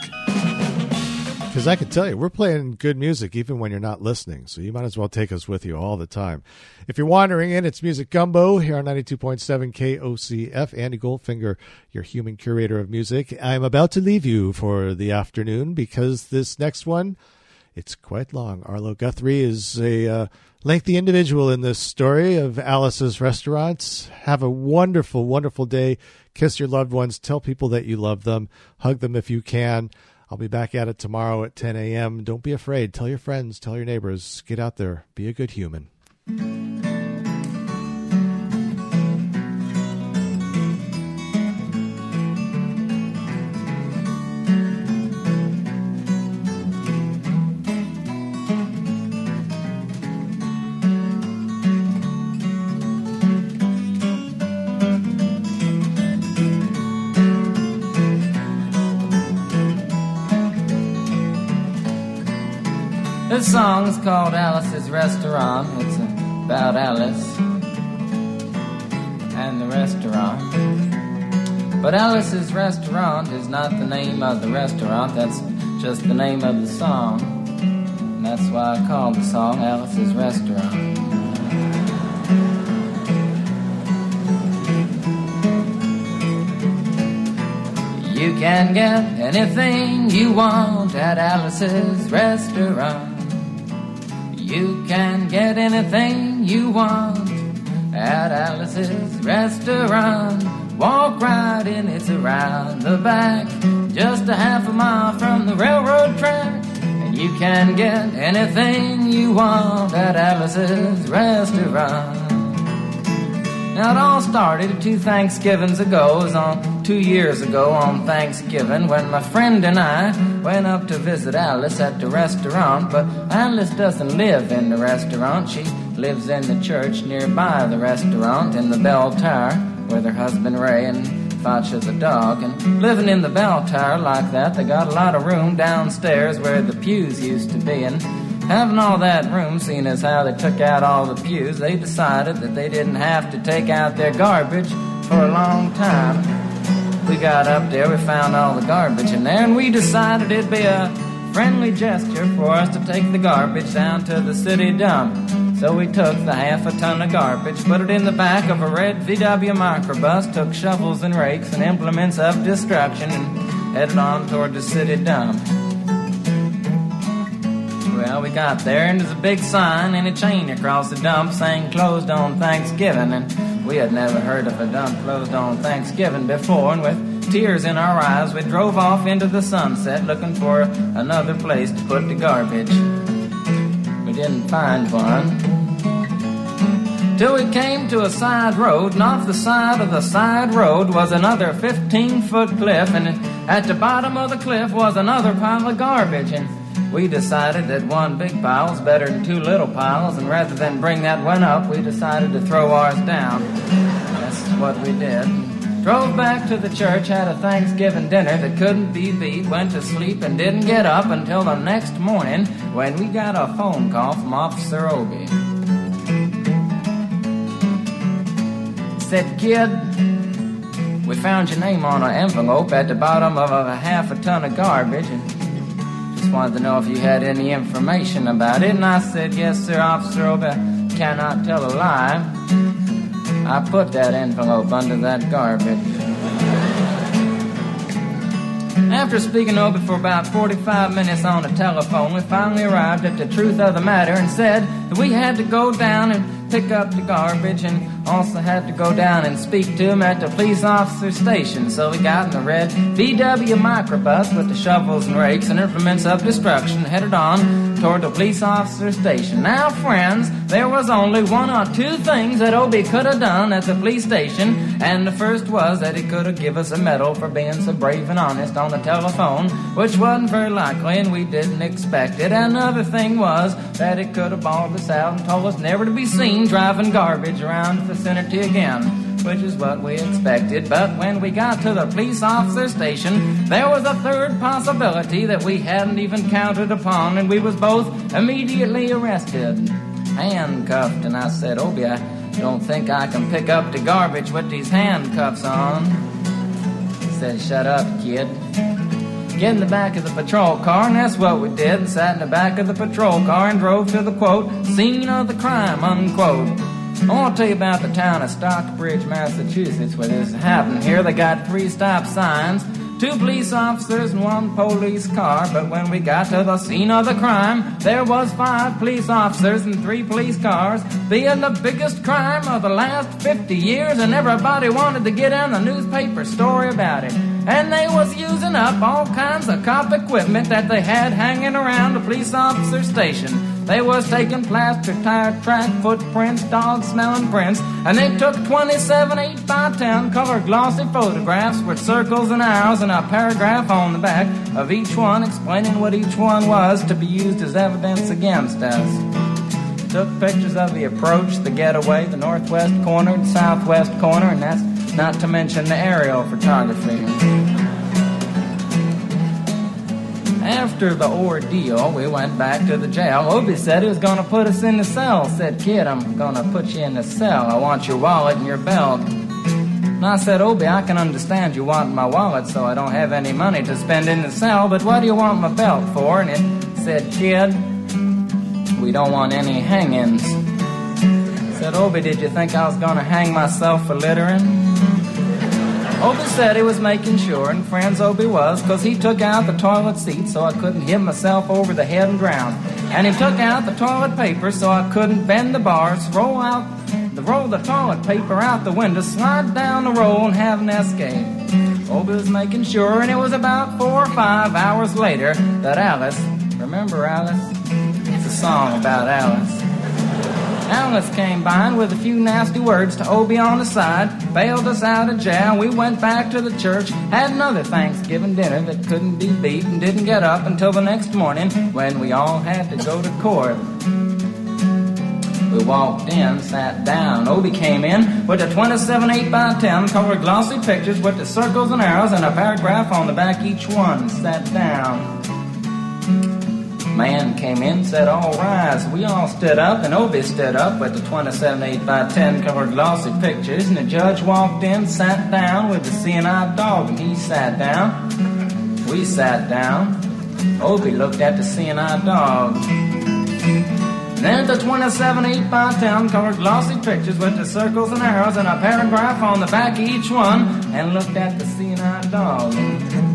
Speaker 3: Because I can tell you, we're playing good music even when you're not listening. So you might as well take us with you all the time. If you're wandering in, it's Music Gumbo here on 92.7 KOCF. Andy Goldfinger, your human curator of music. I'm about to leave you for the afternoon because this next one, it's quite long. Arlo Guthrie is a uh, lengthy individual in this story of Alice's Restaurants. Have a wonderful, wonderful day. Kiss your loved ones. Tell people that you love them. Hug them if you can. I'll be back at it tomorrow at 10 a.m. Don't be afraid. Tell your friends, tell your neighbors. Get out there. Be a good human.
Speaker 46: This song's called Alice's Restaurant. It's about Alice and the restaurant. But Alice's Restaurant is not the name of the restaurant, that's just the name of the song. And that's why I call the song Alice's Restaurant. You can get anything you want at Alice's Restaurant. You can get anything you want at Alice's Restaurant. Walk right in, it's around the back, just a half a mile from the railroad track. And you can get anything you want at Alice's Restaurant. Now it all started two Thanksgivings ago, it was on two years ago on Thanksgiving when my friend and I went up to visit Alice at the restaurant. But Alice doesn't live in the restaurant, she lives in the church nearby the restaurant in the bell tower with her husband Ray and Fasha the dog. And living in the bell tower like that, they got a lot of room downstairs where the pews used to be. And Having all that room, seeing as how they took out all the pews, they decided that they didn't have to take out their garbage for a long time. We got up there, we found all the garbage in there, and we decided it'd be a friendly gesture for us to take the garbage down to the city dump. So we took the half a ton of garbage, put it in the back of a red VW microbus, took shovels and rakes and implements of destruction, and headed on toward the city dump. Well, we got there, and there's a big sign and a chain across the dump saying closed on Thanksgiving. And we had never heard of a dump closed on Thanksgiving before, and with tears in our eyes, we drove off into the sunset looking for another place to put the garbage. We didn't find one. Till we came to a side road, and off the side of the side road was another 15 foot cliff, and at the bottom of the cliff was another pile of garbage. And we decided that one big pile was better than two little piles, and rather than bring that one up, we decided to throw ours down. That's what we did. Drove back to the church, had a Thanksgiving dinner that couldn't be beat, went to sleep and didn't get up until the next morning when we got a phone call from Officer Obie. Said, kid, we found your name on an envelope at the bottom of a half a ton of garbage, and just wanted to know if you had any information about it. And I said, Yes, sir, Officer Obie, cannot tell a lie. I put that envelope under that garbage. After speaking over for about 45 minutes on the telephone, we finally arrived at the truth of the matter and said that we had to go down and pick up the garbage and also had to go down and speak to him at the police officer station. So we got in the red VW microbus with the shovels and rakes and implements of destruction headed on toward the police officer station. Now, friends, there was only one or two things that Obie could have done at the police station, and the first was that he could have given us a medal for being so brave and honest on the telephone, which wasn't very likely, and we didn't expect it. Another thing was that he could have bawled us out and told us never to be seen driving garbage around the vicinity again which is what we expected. But when we got to the police officer station, there was a third possibility that we hadn't even counted upon, and we was both immediately arrested, handcuffed. And I said, oh, Obie, I don't think I can pick up the garbage with these handcuffs on. He said, Shut up, kid. Get in the back of the patrol car, and that's what we did. Sat in the back of the patrol car and drove to the quote, scene of the crime, unquote. I want to tell you about the town of Stockbridge, Massachusetts, where this happened. Here they got three stop signs, two police officers and one police car. But when we got to the scene of the crime, there was five police officers and three police cars, being the biggest crime of the last 50 years, and everybody wanted to get in the newspaper story about it. And they was using up all kinds of cop equipment that they had hanging around the police officer station. They was taking plaster, tire track, footprints, dog smelling prints, and they took 27 8 by 10 color glossy photographs with circles and arrows and a paragraph on the back of each one explaining what each one was to be used as evidence against us. Took pictures of the approach, the getaway, the northwest corner, the southwest corner, and that's not to mention the aerial photography. After the ordeal, we went back to the jail. Obie said he was to put us in the cell. Said, kid, I'm to put you in the cell. I want your wallet and your belt. And I said, Obie, I can understand you want my wallet so I don't have any money to spend in the cell, but what do you want my belt for? And it said, kid, we don't want any hangings. Said, Obie, did you think I was to hang myself for littering? Obie said he was making sure, and friends Obie was, 'cause he took out the toilet seat so I couldn't hit myself over the head and drown. And he took out the toilet paper so I couldn't bend the bars, roll out, the roll the toilet paper out the window, slide down the roll, and have an escape. Obie was making sure, and it was about four or five hours later that Alice, remember Alice? It's a song about Alice. Alice came by and with a few nasty words to Obie on the side, bailed us out of jail. We went back to the church, had another Thanksgiving dinner that couldn't be beat, and didn't get up until the next morning when we all had to go to court. We walked in, sat down. Obie came in with a 27 8 by 10 colored glossy pictures with the circles and arrows and a paragraph on the back each one. Sat down. Man came in, said, All rise. We all stood up, and Obie stood up with the 27 8 by 10 covered glossy pictures, and the judge walked in, sat down with the eyed dog, and he sat down. We sat down. Obie looked at the eyed dog. Then the 27 8 by 10 covered glossy pictures with the circles and arrows and a paragraph on the back of each one, and looked at the eyed dog.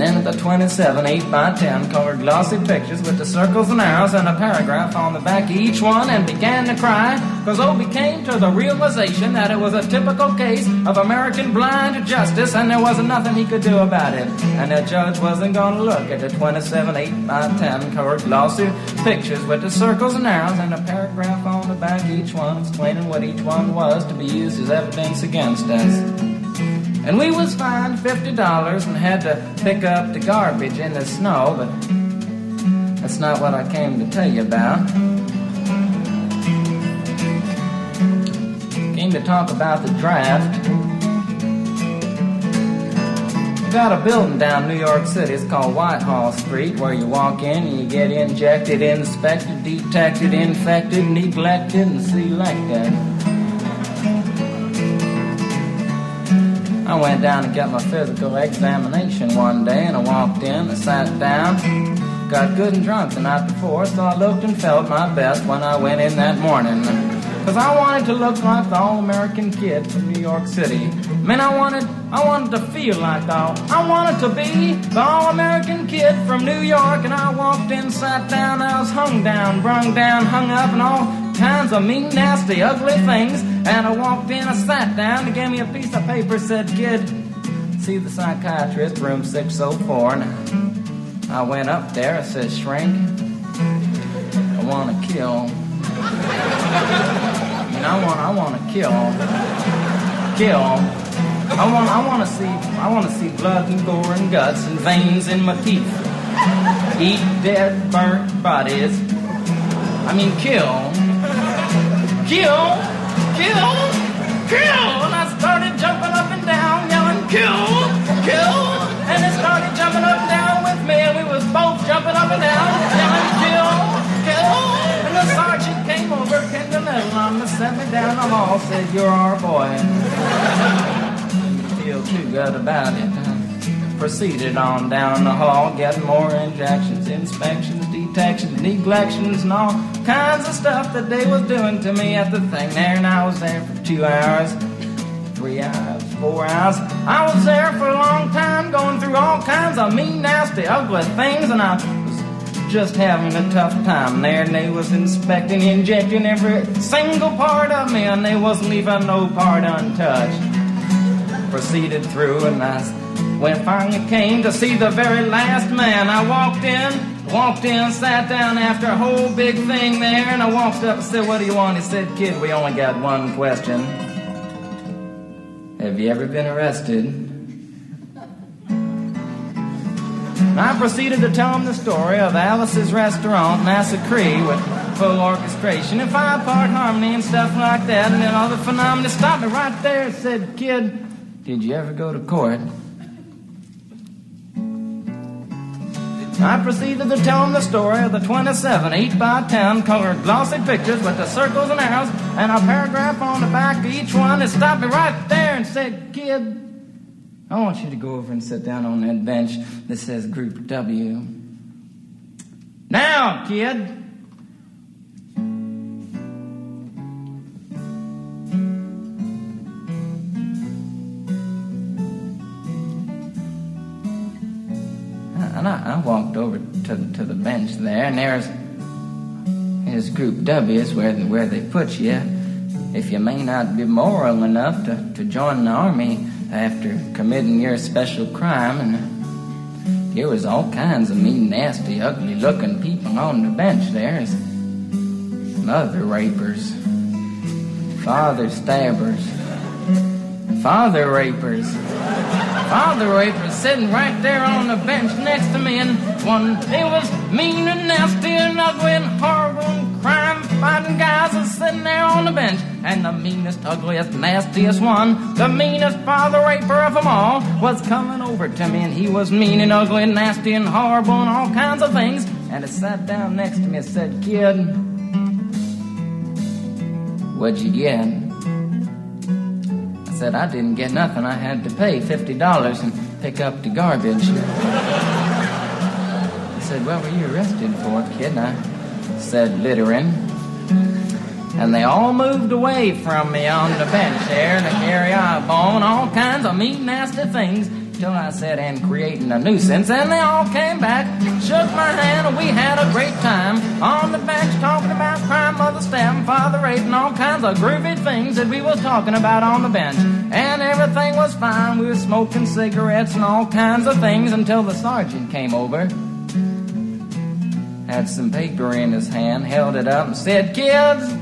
Speaker 46: And then the 27 8 by 10 colored glossy pictures with the circles and arrows and a paragraph on the back of each one and began to cry because Obie oh, came to the realization that it was a typical case of American blind justice and there wasn't nothing he could do about it. And the judge wasn't to look at the 27 8 by 10 colored glossy pictures with the circles and arrows and a paragraph on the back of each one explaining what each one was to be used as evidence against us. And we was fined fifty dollars and had to pick up the garbage in the snow, but that's not what I came to tell you about. Came to talk about the draft. We got a building down New York City. It's called Whitehall Street, where you walk in and you get injected, inspected, detected, infected, neglected, and selected. I went down to get my physical examination one day and I walked in, and sat down, got good and drunk the night before, so I looked and felt my best when I went in that morning. Cause I wanted to look like the all-American kid from New York City. Man, I wanted, I wanted to feel like the, I wanted to be the all-American kid from New York. And I walked in, sat down, I was hung down, brung down, hung up, and all kinds of mean, nasty, ugly things. And I walked in, I sat down, they gave me a piece of paper, said, kid, see the psychiatrist, room 604. And I went up there, I said, shrink, I want to kill. I mean, I want, I want to kill, kill. I want, I want to see, I want to see blood and gore and guts and veins in my teeth. Eat dead, burnt bodies. I mean, kill, kill, kill, kill. And I started jumping up and down, yelling, kill, kill. And it started jumping up and down with me, and we was both jumping up and down, yelling, kill, kill. And the sergeant came over, pinned a little on me, set me down the hall, said, you're our boy. Feel too good about it. Proceeded on down the hall, getting more injections, inspections, detections, neglections, and all kinds of stuff that they was doing to me at the thing there. And I was there for two hours, three hours, four hours. I was there for a long time, going through all kinds of mean, nasty, ugly things, and I was just having a tough time there. And they was inspecting, injecting every single part of me, and they wasn't leaving no part untouched. Proceeded through, and I when finally came to see the very last man, I walked in, walked in, sat down after a whole big thing there, and I walked up and said, What do you want? He said, Kid, we only got one question. Have you ever been arrested? And I proceeded to tell him the story of Alice's Restaurant Massacre with full orchestration and five part harmony and stuff like that, and then all the phenomena stopped me right there and said, Kid, did you ever go to court? I proceeded to tell him the story of the 27 8 by 10 colored glossy pictures with the circles and arrows and a paragraph on the back of each one. It stopped me right there and said, Kid, I want you to go over and sit down on that bench that says Group W. Now, kid. I, I walked over to, to the bench there, and there's his Group W is where, where they put you. If you may not be moral enough to, to join the army after committing your special crime, and there was all kinds of mean, nasty, ugly-looking people on the bench there. Mother rapers, father stabbers, father rapers. Father rapers sitting right there on the bench next to me, and one they was mean and nasty and ugly and horrible and crime fighting guys was sitting there on the bench. And the meanest, ugliest, nastiest one, the meanest father raper of them all, was coming over to me, and he was mean and ugly and nasty and horrible and all kinds of things. And he sat down next to me and said, Kid, what'd you get? Said, I didn't get nothing. I had to pay $50 and pick up the garbage. Said, What were you arrested for, kid? And I said, Littering. And they all moved away from me on the bench there to carry eye bone, all kinds of mean, nasty things. Till I said, and creating a nuisance, and they all came back, shook my hand, and we had a great time on the bench talking about crime, mother stabbing, raping, all kinds of groovy things that we was talking about on the bench. And everything was fine. We were smoking cigarettes and all kinds of things until the sergeant came over. Had some paper in his hand, held it up, and said, Kids,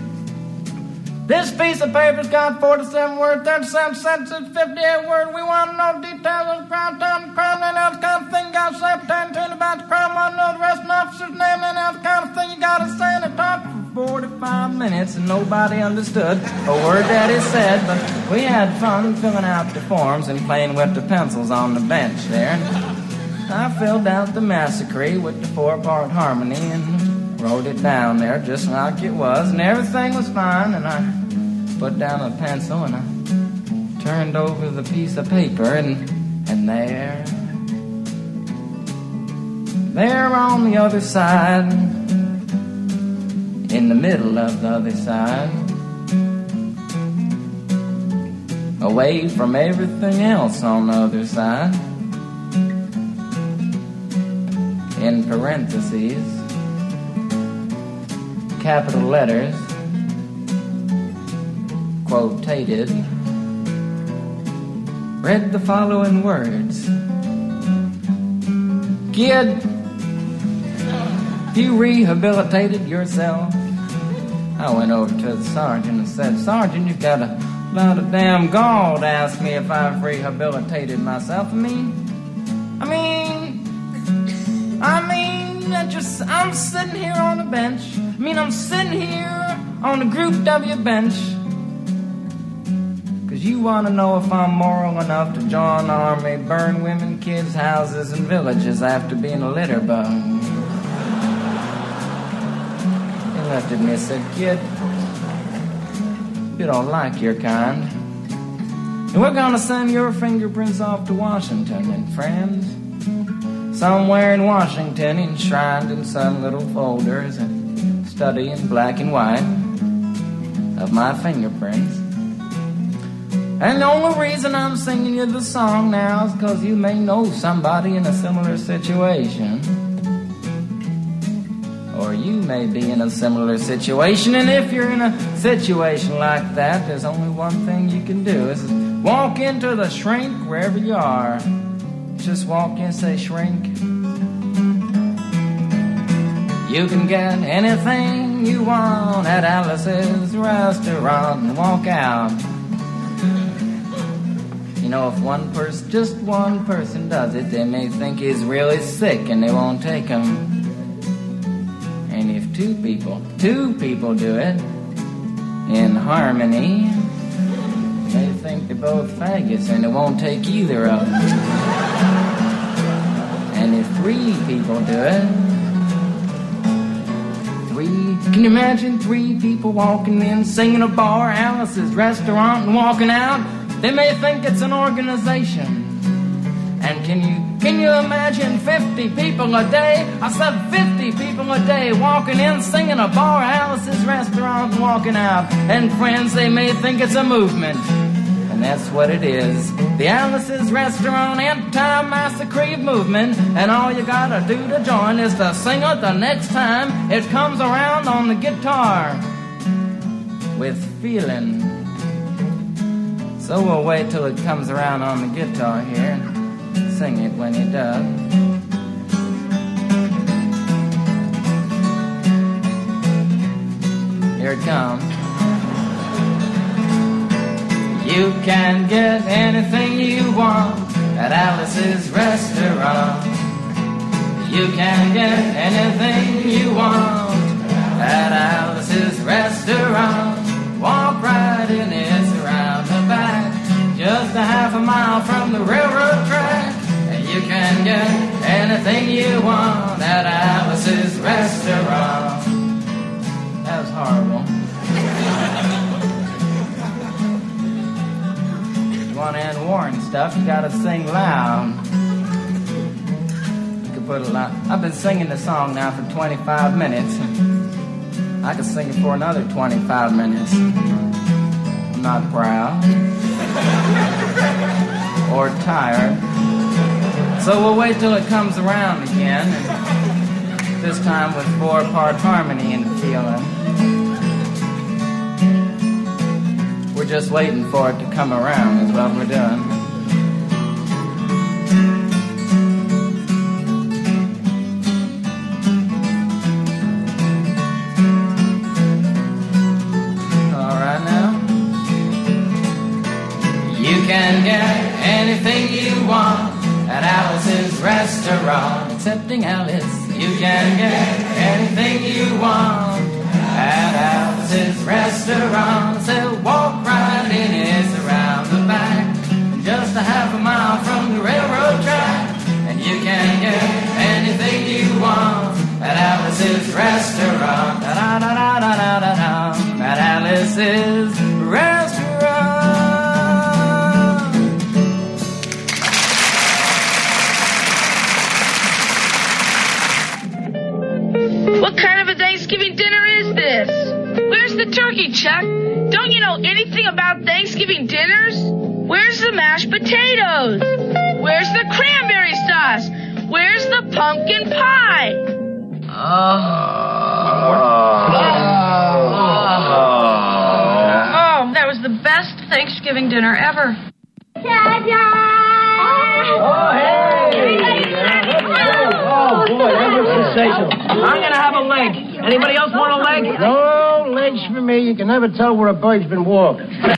Speaker 46: this piece of paper's got 47 words, 37 sentences, 58 words. We want to know details of crime, time, crime, and else kind of thing. Got to say pertaining about the crime. To know the rest of the officer's name and else kind of thing. You got to say in the talk for 45 minutes, and nobody understood a word that he said. But we had fun filling out the forms and playing with the pencils on the bench there. I filled out the massacre with the four-part harmony and wrote it down there just like it was, and everything was fine. And I put down a pencil and I turned over the piece of paper, and and there, there on the other side, in the middle of the other side, away from everything else on the other side. In parentheses, capital letters, quotated, read the following words Kid, you rehabilitated yourself. I went over to the sergeant and said, Sergeant, you've got a lot of damn gall to ask me if I've rehabilitated myself. I mean, I mean, I mean, I just, I'm sitting here on a bench. I mean, I'm sitting here on the Group W bench. Cause you wanna know if I'm moral enough to join the army, burn women, kids, houses, and villages after being a litter bug. He looked at me and said, Kid, we don't like your kind. And we're gonna send your fingerprints off to Washington, and friends, somewhere in Washington, enshrined in some little folders, and study in black and white of my fingerprints. And the only reason I'm singing you the song now is because you may know somebody in a similar situation. Or you may be in a similar situation, and if you're in a situation like that, there's only one thing you can do is walk into the shrink wherever you are. Just walk in, and say shrink. You can get anything you want at Alice's restaurant and walk out. You know, if one person, just one person does it, they may think he's really sick and they won't take him. And if two people, two people do it in harmony, they think they're both faggots and they won't take either of them. And if three people do it, three, can you imagine three people walking in, singing a bar, Alice's restaurant, and walking out? They may think it's an organization. And can you can you imagine 50 people a day? I said 50 people a day walking in, singing a bar, Alice's restaurant, walking out. And friends, they may think it's a movement. And that's what it is. The Alice's Restaurant Anti-Massacre Movement. And all you gotta do to join is to sing it the next time it comes around on the guitar. With feeling. So we'll wait till it comes around on the guitar here and sing it when it does. Here it comes. You can get anything you want at Alice's restaurant. You can get anything you want at Alice's restaurant. Walk right in, a half a mile from the railroad track. And you can get anything you want at Alice's restaurant. That was horrible. want to end war and stuff, you gotta sing loud. You can put a lot. I've been singing the song now for 25 minutes. I could sing it for another 25 minutes. I'm not proud or tired. So we'll wait till it comes around again. And this time with four part harmony in the feeling. We're just waiting for it to come around, is what we're doing. Restaurant. Excepting Alice, you can get anything you want at Alice's restaurant. So walk right in, it's around the back, just a half a mile from the railroad track. And you can get anything you want at Alice's restaurant. Da da da da da da da. At Alice's
Speaker 47: the Chuck? Don't you know anything about Thanksgiving dinners? Where's the mashed potatoes? Where's the cranberry sauce? Where's the pumpkin pie?
Speaker 48: Oh, oh that was the best Thanksgiving dinner ever. Oh, hey!
Speaker 49: Oh,
Speaker 38: boy, that was sensational. I'm gonna have a leg. Anybody else want a leg? No legs for me. You can never tell where a bird's been walking.